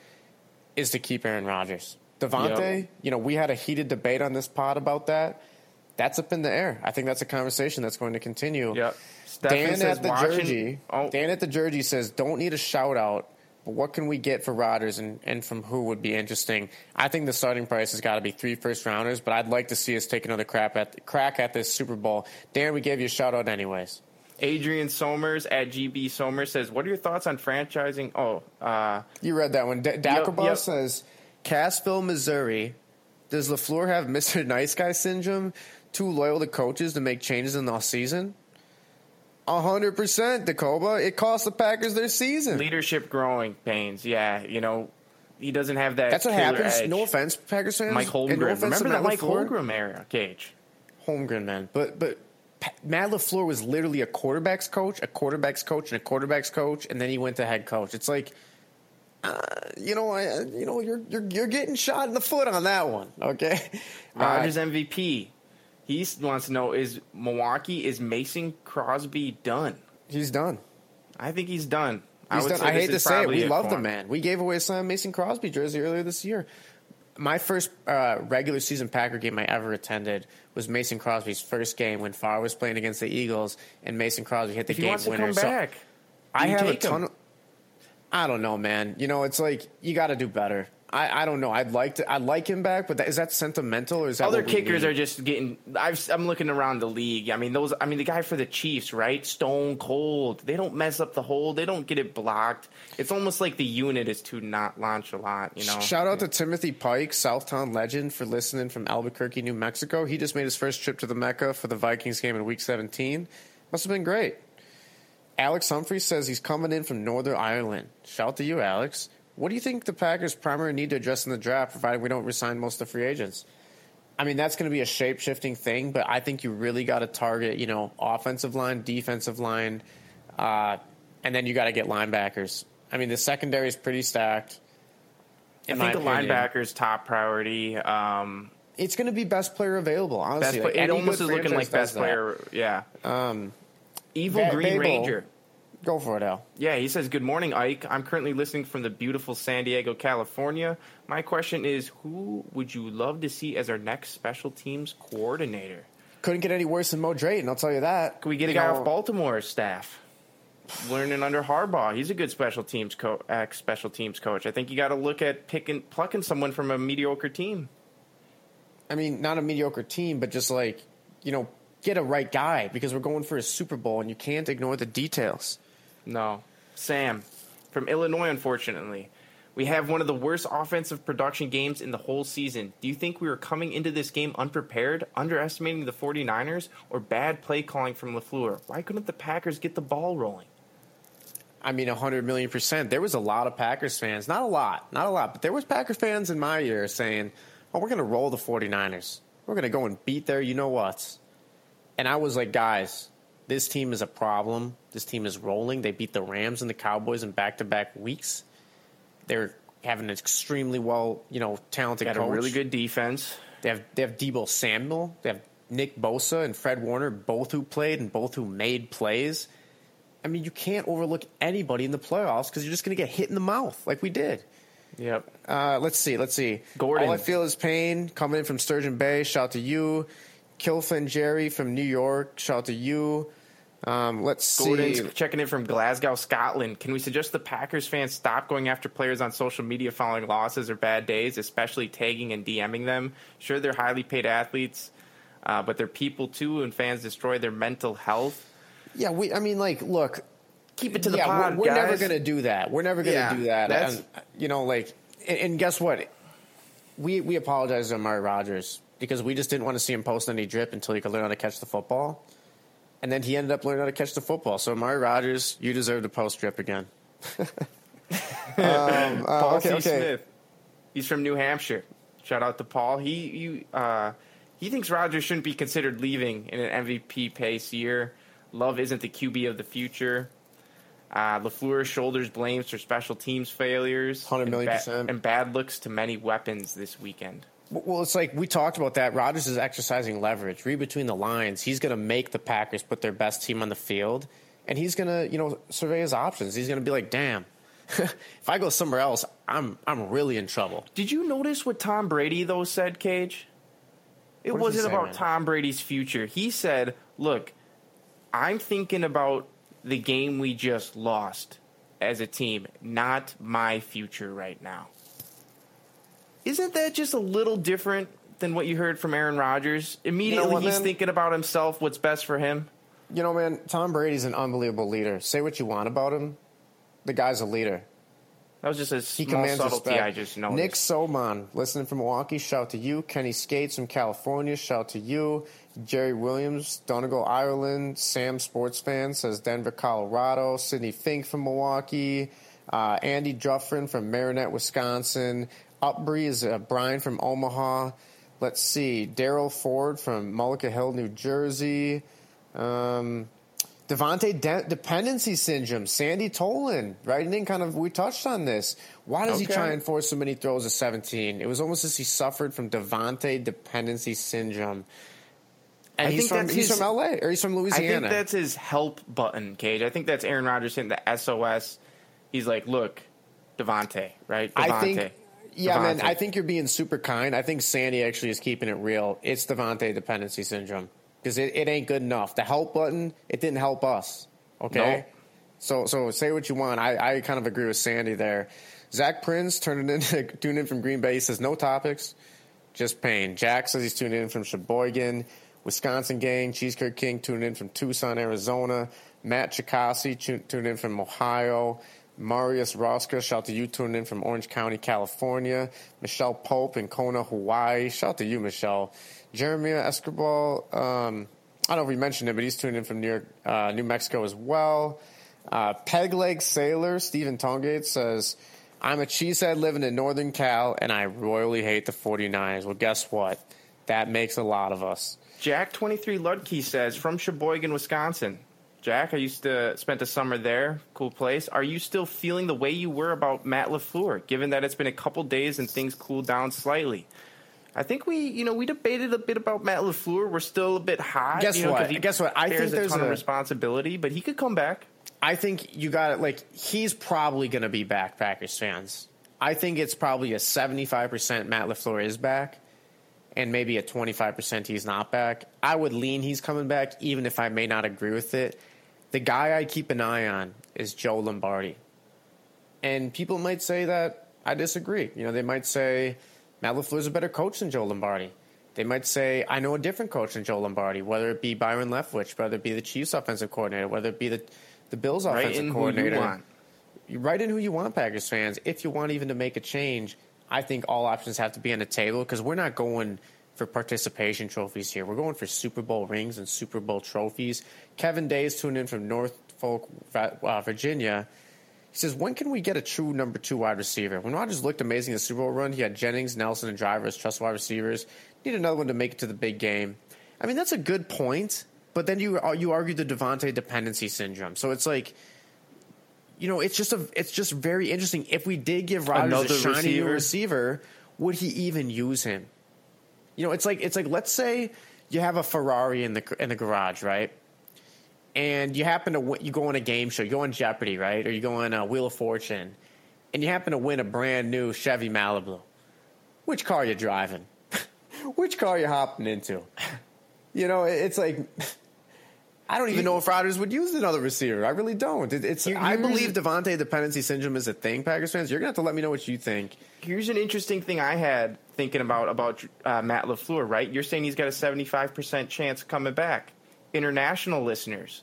is to keep Aaron Rodgers. Davante, Yep. you know, we had a heated debate on this pod about that. That's up in the air. I think that's a conversation that's going to continue. Yep. Stefan Dan says at the watching- Jersey. Oh. Dan at the Jersey says, "Don't need a shout out, but what can we get for Rodgers and, and from who would be interesting?" I think the starting price has got to be three first rounders, but I'd like to see us take another crap at crack at this Super Bowl. Dan, we gave you a shout out anyways. Adrian Somers at GB Somers says, "What are your thoughts on franchising?" Oh, uh, You read that one. D- Dacobah yep. says, "Cassville, Missouri. Does LaFleur have Mister Nice Guy syndrome? Too loyal to coaches to make changes in the season?" A hundred percent, Dacoba. It cost the Packers their season. leadership growing pains. Yeah, you know, he doesn't have that. That's what happens. edge. No offense, Packers fans. Mike no Holmgren. offense Remember that Mike LaFleur. Holmgren era, Gage? Holmgren, man. But but Matt LaFleur was literally a quarterbacks coach, a quarterbacks coach, and a quarterbacks coach, and then he went to head coach. It's like, uh, you know, I, you know, you're you're you're getting shot in the foot on that one. Okay, Rogers MVP. He wants to know: Is Milwaukee is Mason Crosby done? He's done. I think he's done. He's would done. I hate to say it. We love the man. We gave away a Mason Crosby jersey earlier this year. My first uh, regular season Packer game I ever attended was Mason Crosby's first game when Favre was playing against the Eagles, and Mason Crosby hit the If he game wants to winner. come So I have a him. ton of. I don't know, man. You know, it's like you got to do better. I, I don't know. I'd like to. I'd like him back, but that, is that sentimental or is that Other kickers need? are just getting. I've, I'm looking around the league. I mean, those. I mean, the guy for the Chiefs, right? Stone cold. They don't mess up the hole. They don't get it blocked. It's almost like the unit is too not nonchalant. You know. Shout out to Timothy Pike, Southtown legend, for listening from Albuquerque, New Mexico. He just made his first trip to the Mecca for the Vikings game in Week 17. Must have been great. Alex Humphrey says he's coming in from Northern Ireland. Shout to you, Alex. What do you think the Packers' primary need to address in the draft, provided we don't resign most of the free agents? I mean, that's going to be a shape shifting thing, but I think you really got to target, you know, offensive line, defensive line, uh, and then you got to get linebackers. I mean, the secondary is pretty stacked. I think the opinion. linebackers top priority. Um, It's going to be best player available, best honestly. play, Like, it almost is looking like best does that. player. Yeah. Um, Evil Ba- Green Babel. Ranger. Go for it, Al. Yeah, he says, Good morning, Ike. I'm currently listening from the beautiful San Diego, California. My question is Who would you love to see as our next special teams coordinator? Couldn't get any worse than Mo Drayton, I'll tell you that. Can we get a guy know, off Baltimore's staff? Learning under Harbaugh, he's a good special teams co- ex special teams coach. I think you got to look at picking plucking someone from a mediocre team. I mean, not a mediocre team, but just like, you know, get a right guy because we're going for a Super Bowl and you can't ignore the details. No, Sam from Illinois. Unfortunately, we have one of the worst offensive production games in the whole season. Do you think we were coming into this game unprepared, underestimating the 49ers, or bad play calling from LaFleur? Why couldn't the Packers get the ball rolling? I mean, 100 million percent. There was a lot of Packers fans, not a lot, not a lot, but there was Packers fans in my year saying, oh, we're going to roll the 49ers. We're going to go and beat their you know what's. And I was like, guys, this team is a problem. This team is rolling. They beat the Rams and the Cowboys in back to back weeks. They're having an extremely well, you know, talented Got coach. a really good defense. They have they have Deebo Samuel. They have Nick Bosa and Fred Warner, both who played and both who made plays. I mean, you can't overlook anybody in the playoffs because you're just going to get hit in the mouth like we did. Yep. Uh, let's see. Let's see. Gordon. All I feel is pain coming in from Sturgeon Bay. Shout out to you. Kilfin Jerry from New York. Shout out to you. Um, let's Gordon's see. checking in from Glasgow, Scotland. Can we suggest the Packers fans stop going after players on social media following losses or bad days, especially tagging and DMing them? Sure, they're highly paid athletes, uh, but they're people too, and fans destroy their mental health. Yeah, we. I mean, like, look, Keep it to the yeah, pod, we're, we're never going to do that. We're never going to Yeah, do that. And, you know, like, and, and guess what? We we apologize to Amari Rodgers because we just didn't want to see him post any drip until he could learn how to catch the football. And then he ended up learning how to catch the football. So Amari Rodgers, you deserve to post drip again. um, uh, Paul okay, C. okay. Smith. He's from New Hampshire. Shout out to Paul. He you, uh, he thinks Rodgers shouldn't be considered leaving in an MVP pace year. Love isn't the QB of the future. Uh, LaFleur shoulders blames for special teams failures, 100 and ba- percent. and bad looks to many weapons this weekend. Well, it's like we talked about that. Rodgers is exercising leverage. Read between the lines. He's going to make the Packers put their best team on the field, and he's going to, you know, survey his options. He's going to be like, "Damn, if I go somewhere else, I'm I'm really in trouble." Did you notice what Tom Brady though said, Cage? It What wasn't about man? Tom Brady's future. He said, "Look, I'm thinking about the game we just lost as a team, not my future right now." Isn't that just a little different than what you heard from Aaron Rodgers? Immediately what, he's man? thinking about himself, what's best for him. You know, man, Tom Brady's an unbelievable leader. Say what you want about him, the guy's a leader. That was just a He small commands subtlety respect. I just noticed. Nick Soman, listening from Milwaukee, shout to you. Kenny Skates from California, shout to you. Jerry Williams, Donegal, Ireland. Sam Sports Fan says Denver, Colorado. Sydney Fink from Milwaukee. Uh, Andy Druffrin from Marinette, Wisconsin. Upbury is uh, Brian from Omaha. Let's see. Daryl Ford from Mullica Hill, New Jersey. Um, Davante de- dependency syndrome. Sandy Tolan writing in kind of. We touched on this. Why does he try and force so many throws at 17? It was almost as he suffered from Davante dependency syndrome. And I he's think from that's he's his- from LA or he's from Louisiana. I think that's his help button, Cage. I think that's Aaron Rodgers hitting the SOS. He's like, look, Davante, right? Davante. I think. Yeah, man. Davante. I think you're being super kind. I think Sandy actually is keeping it real. It's Davante dependency syndrome because it, it ain't good enough. The help button it didn't help us. Okay. No. So so say what you want. I, I kind of agree with Sandy there. Zach Prince turning in tuned in from Green Bay he says no topics, just pain. Jack says he's tuned in from Sheboygan, Wisconsin gang. Cheesecake King tuned in from Tucson, Arizona. Matt Chikasi tu- tuned in from Ohio. Marius Rosca, shout out to you tuned in from Orange County, California. Michelle Pope in Kona, Hawaii. Shout out to you, Michelle. Jeremiah Escobar, um, I don't know if we mentioned it, but he's tuned in from New York, uh, New Mexico as well. Uh, Peg Leg Sailor, Stephen Tongate says, I'm a cheesehead living in Northern Cal, and I royally hate the 49ers. Well, guess what? That makes a lot of us. Jack twenty three Ludke says from Sheboygan, Wisconsin. Jack, I used to spent a summer there. Cool place. Are you still feeling the way you were about Matt LaFleur? Given that it's been a couple days and things cooled down slightly. I think we, you know, we debated a bit about Matt LaFleur. We're still a bit hot. Guess you know, what? Guess what? I think a there's ton of a- responsibility, but he could come back. I think you got it. Like he's probably going to be back, Packers fans. I think it's probably a seventy-five percent Matt LaFleur is back, and maybe a twenty-five percent he's not back. I would lean he's coming back, even if I may not agree with it. The guy I keep an eye on is Joe Lombardi, and people might say that I disagree. You know, they might say Matt is a better coach than Joe Lombardi. They might say, I know a different coach than Joe Lombardi, whether it be Byron Leftwich, whether it be the Chiefs offensive coordinator, whether it be the, the Bills Right offensive in who coordinator. you want. You write in who you want, Packers fans. If you want even to make a change, I think all options have to be on the table because we're not going for participation trophies here. We're going for Super Bowl rings and Super Bowl trophies. Kevin Day is tuned in from Norfolk, uh, Virginia. He says, when can we get a true number two wide receiver? When Rodgers looked amazing in the Super Bowl run, he had Jennings, Nelson, and Driver as trust wide receivers. Need another one to make it to the big game. I mean, that's a good point, but then you you argue the Davante dependency syndrome. So it's like, you know, it's just a it's just very interesting. If we did give Rodgers Another a shiny new receiver. receiver, would he even use him? You know, it's like it's like let's say you have a Ferrari in the in the garage, right? And you happen to you go on a game show, you go on Jeopardy, right? Or you go on a Wheel of Fortune, and you happen to win a brand new Chevy Malibu. Which car you driving? Which car you hopping into? You know, it's like I don't even know if Rodgers would use another receiver. I really don't. It, it's. Here- I believe Davante dependency syndrome is a thing. Packers fans, you're gonna have to let me know what you think. Here's an interesting thing I had thinking about about uh, Matt LaFleur. Right, you're saying he's got a 75 percent chance of coming back. International listeners,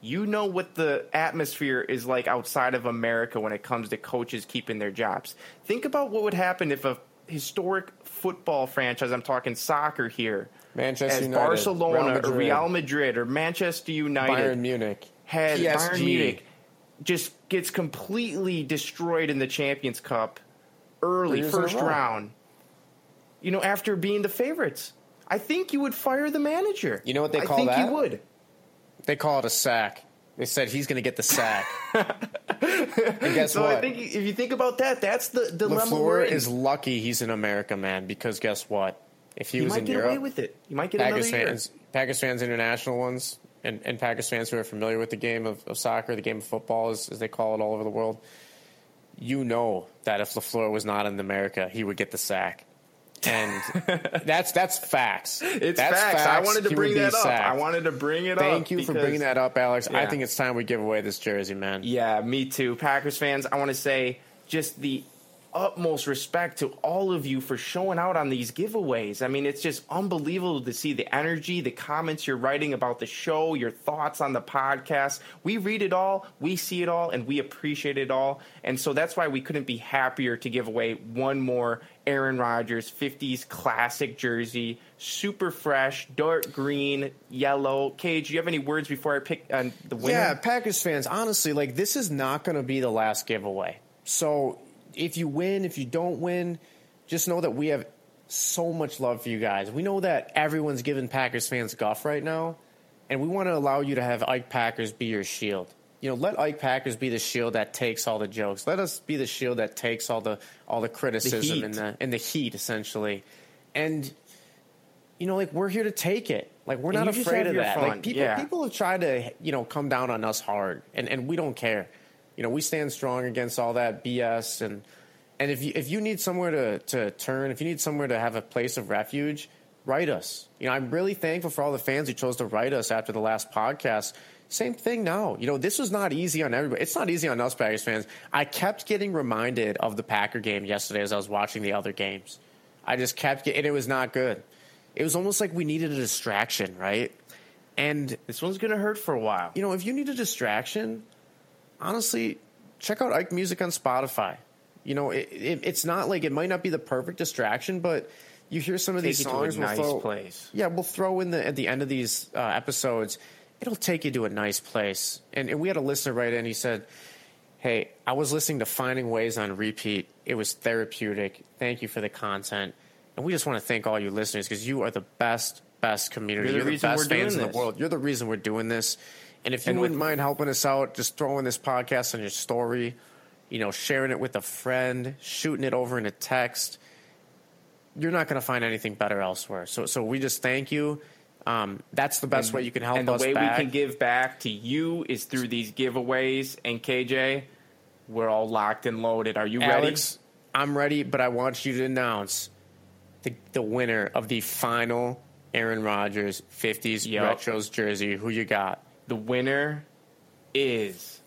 you know what the atmosphere is like outside of America when it comes to coaches keeping their jobs. Think about what would happen if a historic football franchise, I'm talking soccer here, Manchester as United, Real Barcelona or Real Madrid or Manchester United, Bayern Munich had PSG. Bayern Munich just gets completely destroyed in the Champions Cup early, Three years in a first round. You know, after being the favorites, I think you would fire the manager. You know what they call I think that? you would. They call it a sack. They said he's going to get the sack. and guess So what? I think if you think about that, that's the dilemma LaFleur is lucky he's in America, man. Because guess what? If he, he was might in get Europe, away with it. You might get Packers another year. fans, Packers fans, international ones, and, and Packers fans who are familiar with the game of, of soccer, the game of football, as, as they call it all over the world, you know that if LaFleur was not in America, he would get the sack, and that's that's facts. It's that's facts. I wanted to He bring that up. sacked. I wanted to bring it up. Thank you for bringing that up, Alex. I think it's time we give away this jersey, man. Yeah, me too. Packers fans, I want to say just the utmost respect to all of you for showing out on these giveaways. I mean, it's just unbelievable to see the energy, the comments you're writing about the show, your thoughts on the podcast. We read it all, we see it all, and we appreciate it all. And so that's why we couldn't be happier to give away one more Aaron Rodgers 50s classic jersey, super fresh, dark green, yellow. Cage, do you have any words before I pick uh, the winner? Yeah, Packers fans, honestly, like this is not going to be the last giveaway. So if you win, if you don't win, just know that we have so much love for you guys. We know that everyone's giving Packers fans guff right now, and we want to allow you to have Ike Packers be your shield. You know, let Ike Packers be the shield that takes all the jokes. Let us be the shield that takes all the all the criticism heat. and the and the heat essentially. And you know, like we're here to take it. Like we're And not afraid of that. fun. Like people, Yeah. people have tried to, you know, come down on us hard, and, and we don't care. You know, we stand strong against all that BS, and and if you if you need somewhere to to turn, if you need somewhere to have a place of refuge, write us. You know, I'm really thankful for all the fans who chose to write us after the last podcast. Same thing now. You know, this was not easy on everybody. It's not easy on us Packers fans. I kept getting reminded of the Packer game yesterday as I was watching the other games. I just kept getting, and it was not good. It was almost like we needed a distraction, right? And This one's going to hurt for a while. you know, if you need a distraction, honestly, check out Ike Music on Spotify. You know, it, it, it's not like it might not be the perfect distraction, but you hear some of Take these you to a songs. we'll nice throw- place. Yeah, we'll throw in the at the end of these uh, episodes. It'll take you to a nice place. And, and we had a listener write in. He said, "Hey, I was listening to Finding Ways on repeat. It was therapeutic. Thank you for the content." And we just want to thank all you listeners because you are the best, best community. You're the You're the, best fans in the world. You're the reason we're doing this. And if you And wouldn't mind helping us out, just throwing this podcast on your story, you know, sharing it with a friend, shooting it over in a text, you're not going to find anything better elsewhere. So, so we just thank you. Um, that's the best way you can help and the way back. we can give back to you is through these giveaways. And KJ, we're all locked and loaded. Are you Alex, I'm ready, but I want you to announce the, the winner of the final Aaron Rodgers 50s Yep. Retros jersey. Who you got? The winner is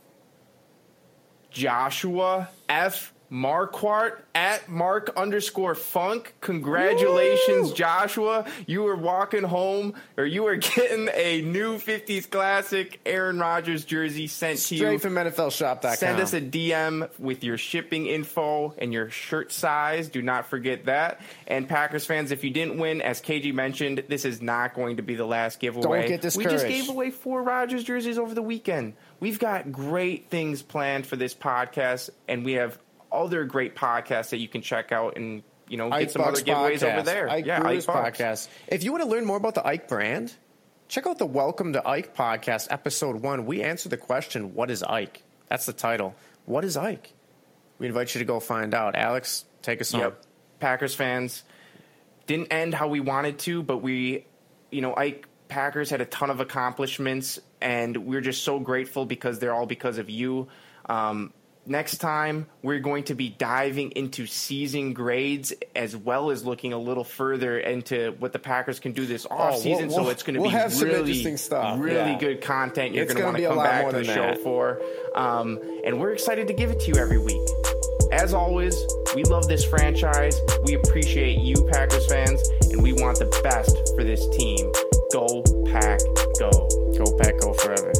Joshua F. Marquardt at Mark underscore Funk. Congratulations, Woo! Joshua. You are walking home, or you are getting a new 50s classic Aaron Rodgers jersey sent to you. Straight from NFLShop.com. Send us a DM with your shipping info and your shirt size. Do not forget that. And Packers fans, if you didn't win, as KG mentioned, this is not going to be the last giveaway. Don't get We just gave away four Rodgers jerseys over the weekend. We've got great things planned for this podcast, and we have other great podcasts that you can check out and you know get Ike some Bucks other giveaways podcast, over there. Ike yeah, Brewers Ike Bucks. podcast. If you want to learn more about the Ike brand, check out the Welcome to Ike podcast, episode one. We answer the question, "What is Ike?" That's the title. What is Ike? We invite you to go find out. Alex, take us. Yep. Packers fans didn't end how we wanted to, but we, you know, Ike Packers had a ton of accomplishments, and we're just so grateful because they're all because of you. Um, Next time, we're going to be diving into season grades as well as looking a little further into what the Packers can do this off we'll- season. so we'll- it's going to we'll be have really, interesting stuff, really yeah. good content. You're going to want to come back to the show that. for. Um, and we're excited to give it to you every week. As always, we love this franchise. We appreciate you, Packers fans, and we want the best for this team. Go, Pack, go. Go Pack, go forever.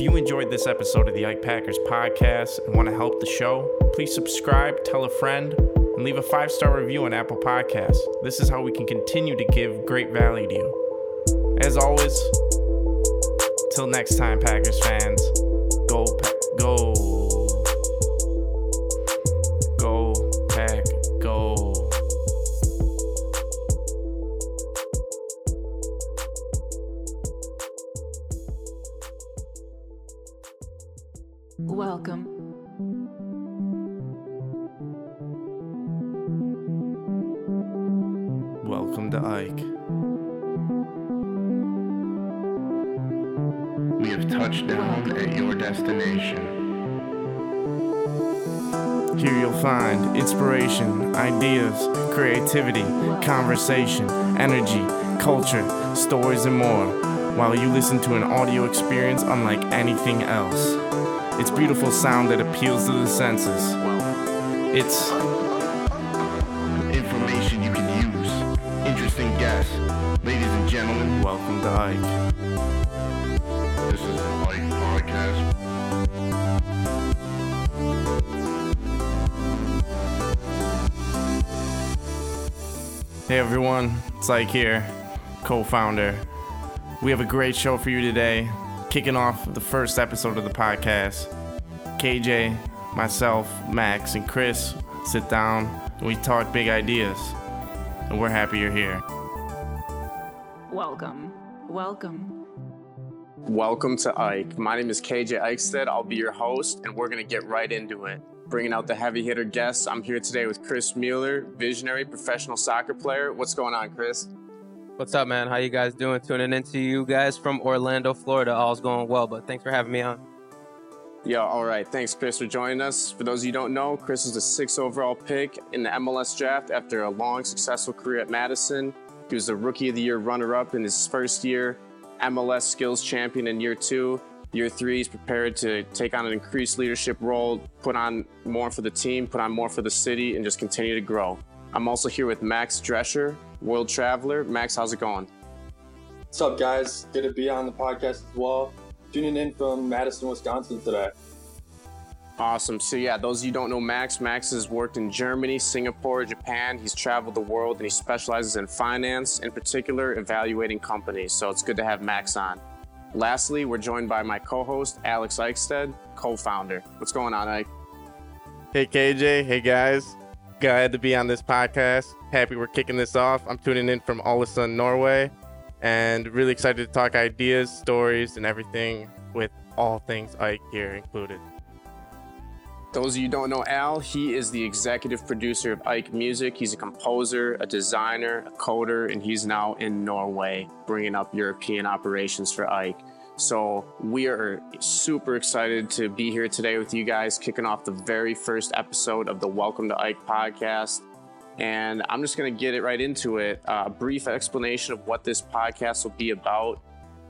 If you enjoyed this episode of the Ike Packers podcast and want to help the show, please subscribe, tell a friend, and leave a five star review on Apple Podcasts. This is how we can continue to give great value to you. As always, till next time, Packers fans, go. Go, Welcome. Welcome to Ike. We have touched down at your destination. Here you'll find inspiration, ideas, creativity, conversation, energy, culture, stories, and more, while you listen to an audio experience unlike anything else. It's beautiful sound that appeals to the senses. It's Information you can use. Interesting guests. Ladies and gentlemen, welcome to Ike. this is the Light Podcast. Hey everyone, it's Ike here, co founder. We have a great show for you today, kicking off the first episode of the podcast. KJ, myself, Max, and Chris sit down and we talk big ideas. And we're happy you're here. Welcome. Welcome. Welcome to Ike. My name is KJ Eichstead. I'll be your host, and we're going to get right into it. Bringing out the heavy hitter guests. I'm here today with Chris Mueller, visionary professional soccer player. What's going on, Chris? What's up, man? How you guys doing? Tuning in to you guys from Orlando, Florida. All's going well, but thanks for having me on. Yeah, all right. Thanks, Chris, for joining us. For those of you who don't know, Chris is the sixth overall pick in the MLS draft after a long, successful career at Madison. He was the Rookie of the Year runner up in his first year, MLS Skills Champion in year two. Year three, he's prepared to take on an increased leadership role, put on more for the team, put on more for the city, and just continue to grow. I'm also here with Max Drescher, world traveler. Max, how's it going? What's up, guys? Good to be on the podcast as well. Tuning in from Madison, Wisconsin today. Awesome. So yeah, those of you who don't know Max, Max has worked in Germany, Singapore, Japan. He's traveled the world and he specializes in finance, in particular evaluating companies. So it's good to have Max on. Lastly, we're joined by my co-host Alex Eichstead, co-founder. What's going on, Ike? Hey KJ, hey guys. Glad to be on this podcast. Happy we're kicking this off. I'm tuning in from Ålesund, Norway, and really excited to talk ideas, stories, and everything with all things Ike here included. Those of you don't know Al, he is the executive producer of Ike Music. He's a composer, a designer, a coder, and he's now in Norway bringing up European operations for Ike. So we are super excited to be here today with you guys, kicking off the very first episode of the Welcome to Ike podcast. And I'm just going to get it right into it. Uh, a brief explanation of what this podcast will be about.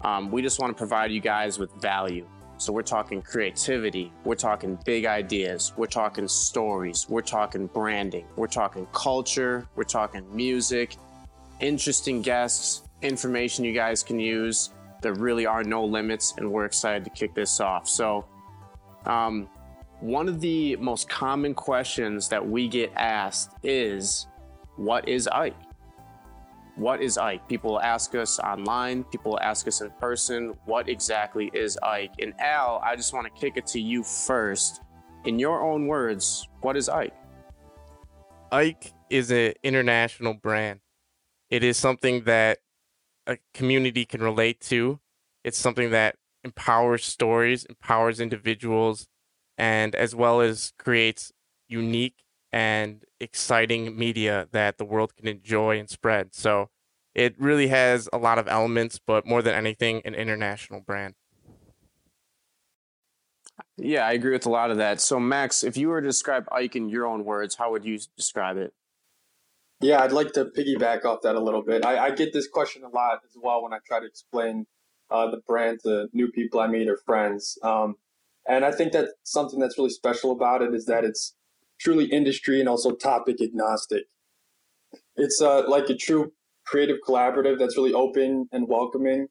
Um, we just want to provide you guys with value. So we're talking creativity, we're talking big ideas, we're talking stories, we're talking branding, we're talking culture, we're talking music, interesting guests, information you guys can use. There really are no limits, and we're excited to kick this off. So, um, one of the most common questions that we get asked is, What is Ike? What is Ike? People ask us online, people ask us in person, what exactly is Ike? And Al, I just want to kick it to you first. In your own words, what is Ike? Ike is an international brand. It is something that a community can relate to. It's something that empowers stories, empowers individuals, and as well as creates unique and exciting media that the world can enjoy and spread. So it really has a lot of elements, but more than anything, an international brand. Yeah, I agree with a lot of that. So, Max, if you were to describe Ike in your own words, how would you describe it? Yeah, I'd like to piggyback off that a little bit. I, I get this question a lot as well when I try to explain uh, the brand to new people I meet or friends. Um, and I think that something that's really special about it is that it's truly industry and also topic agnostic. It's uh, like a true creative collaborative that's really open and welcoming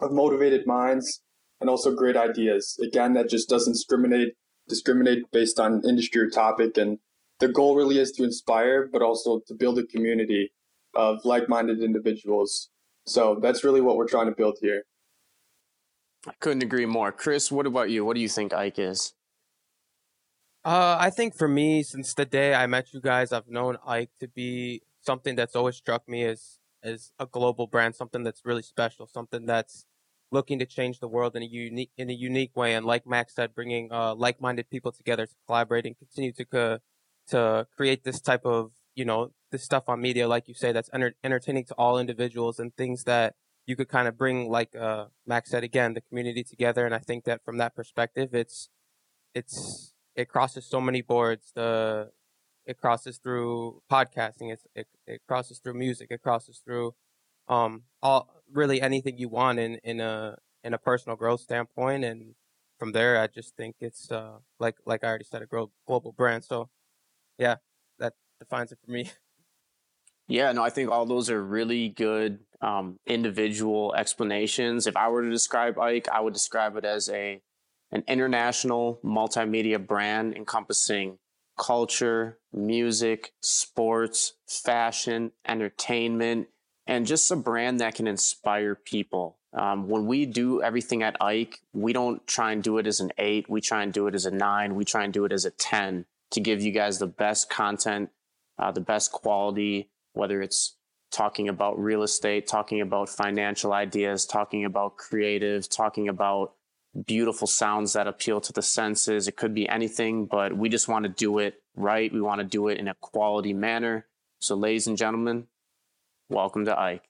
of motivated minds and also great ideas. Again, that just doesn't discriminate discriminate based on industry or topic. And the goal really is to inspire, but also to build a community of like-minded individuals. So that's really what we're trying to build here. I couldn't agree more. Chris, what about you? What do you think Ike is? Uh, I think for me, since the day I met you guys, I've known Ike to be something that's always struck me as as a global brand, something that's really special, something that's looking to change the world in a unique in a unique way. And like Max said, bringing uh, like-minded people together to collaborate and continue to co- to create this type of you know this stuff on media, like you say, that's enter- entertaining to all individuals and things that you could kind of bring, like uh, Max said again, the community together. And I think that from that perspective, it's it's it crosses so many boards. The it crosses through podcasting. It's, it it crosses through music. It crosses through um all really anything you want in in a in a personal growth standpoint. And from there, I just think it's uh like like I already said, a global brand. So yeah, that defines it for me. Yeah, no, I think all those are really good um, individual explanations. If I were to describe Ike, I would describe it as a an international multimedia brand encompassing culture, music, sports, fashion, entertainment, and just a brand that can inspire people. Um, when we do everything at Ike, we don't try and do it as an eight. We try and do it as a nine. We try and do it as a 10 to give you guys the best content, uh, the best quality, whether it's talking about real estate, talking about financial ideas, talking about creative, talking about beautiful sounds that appeal to the senses. It could be anything, but we just want to do it right. We want to do it in a quality manner. So, ladies and gentlemen, welcome to Ike.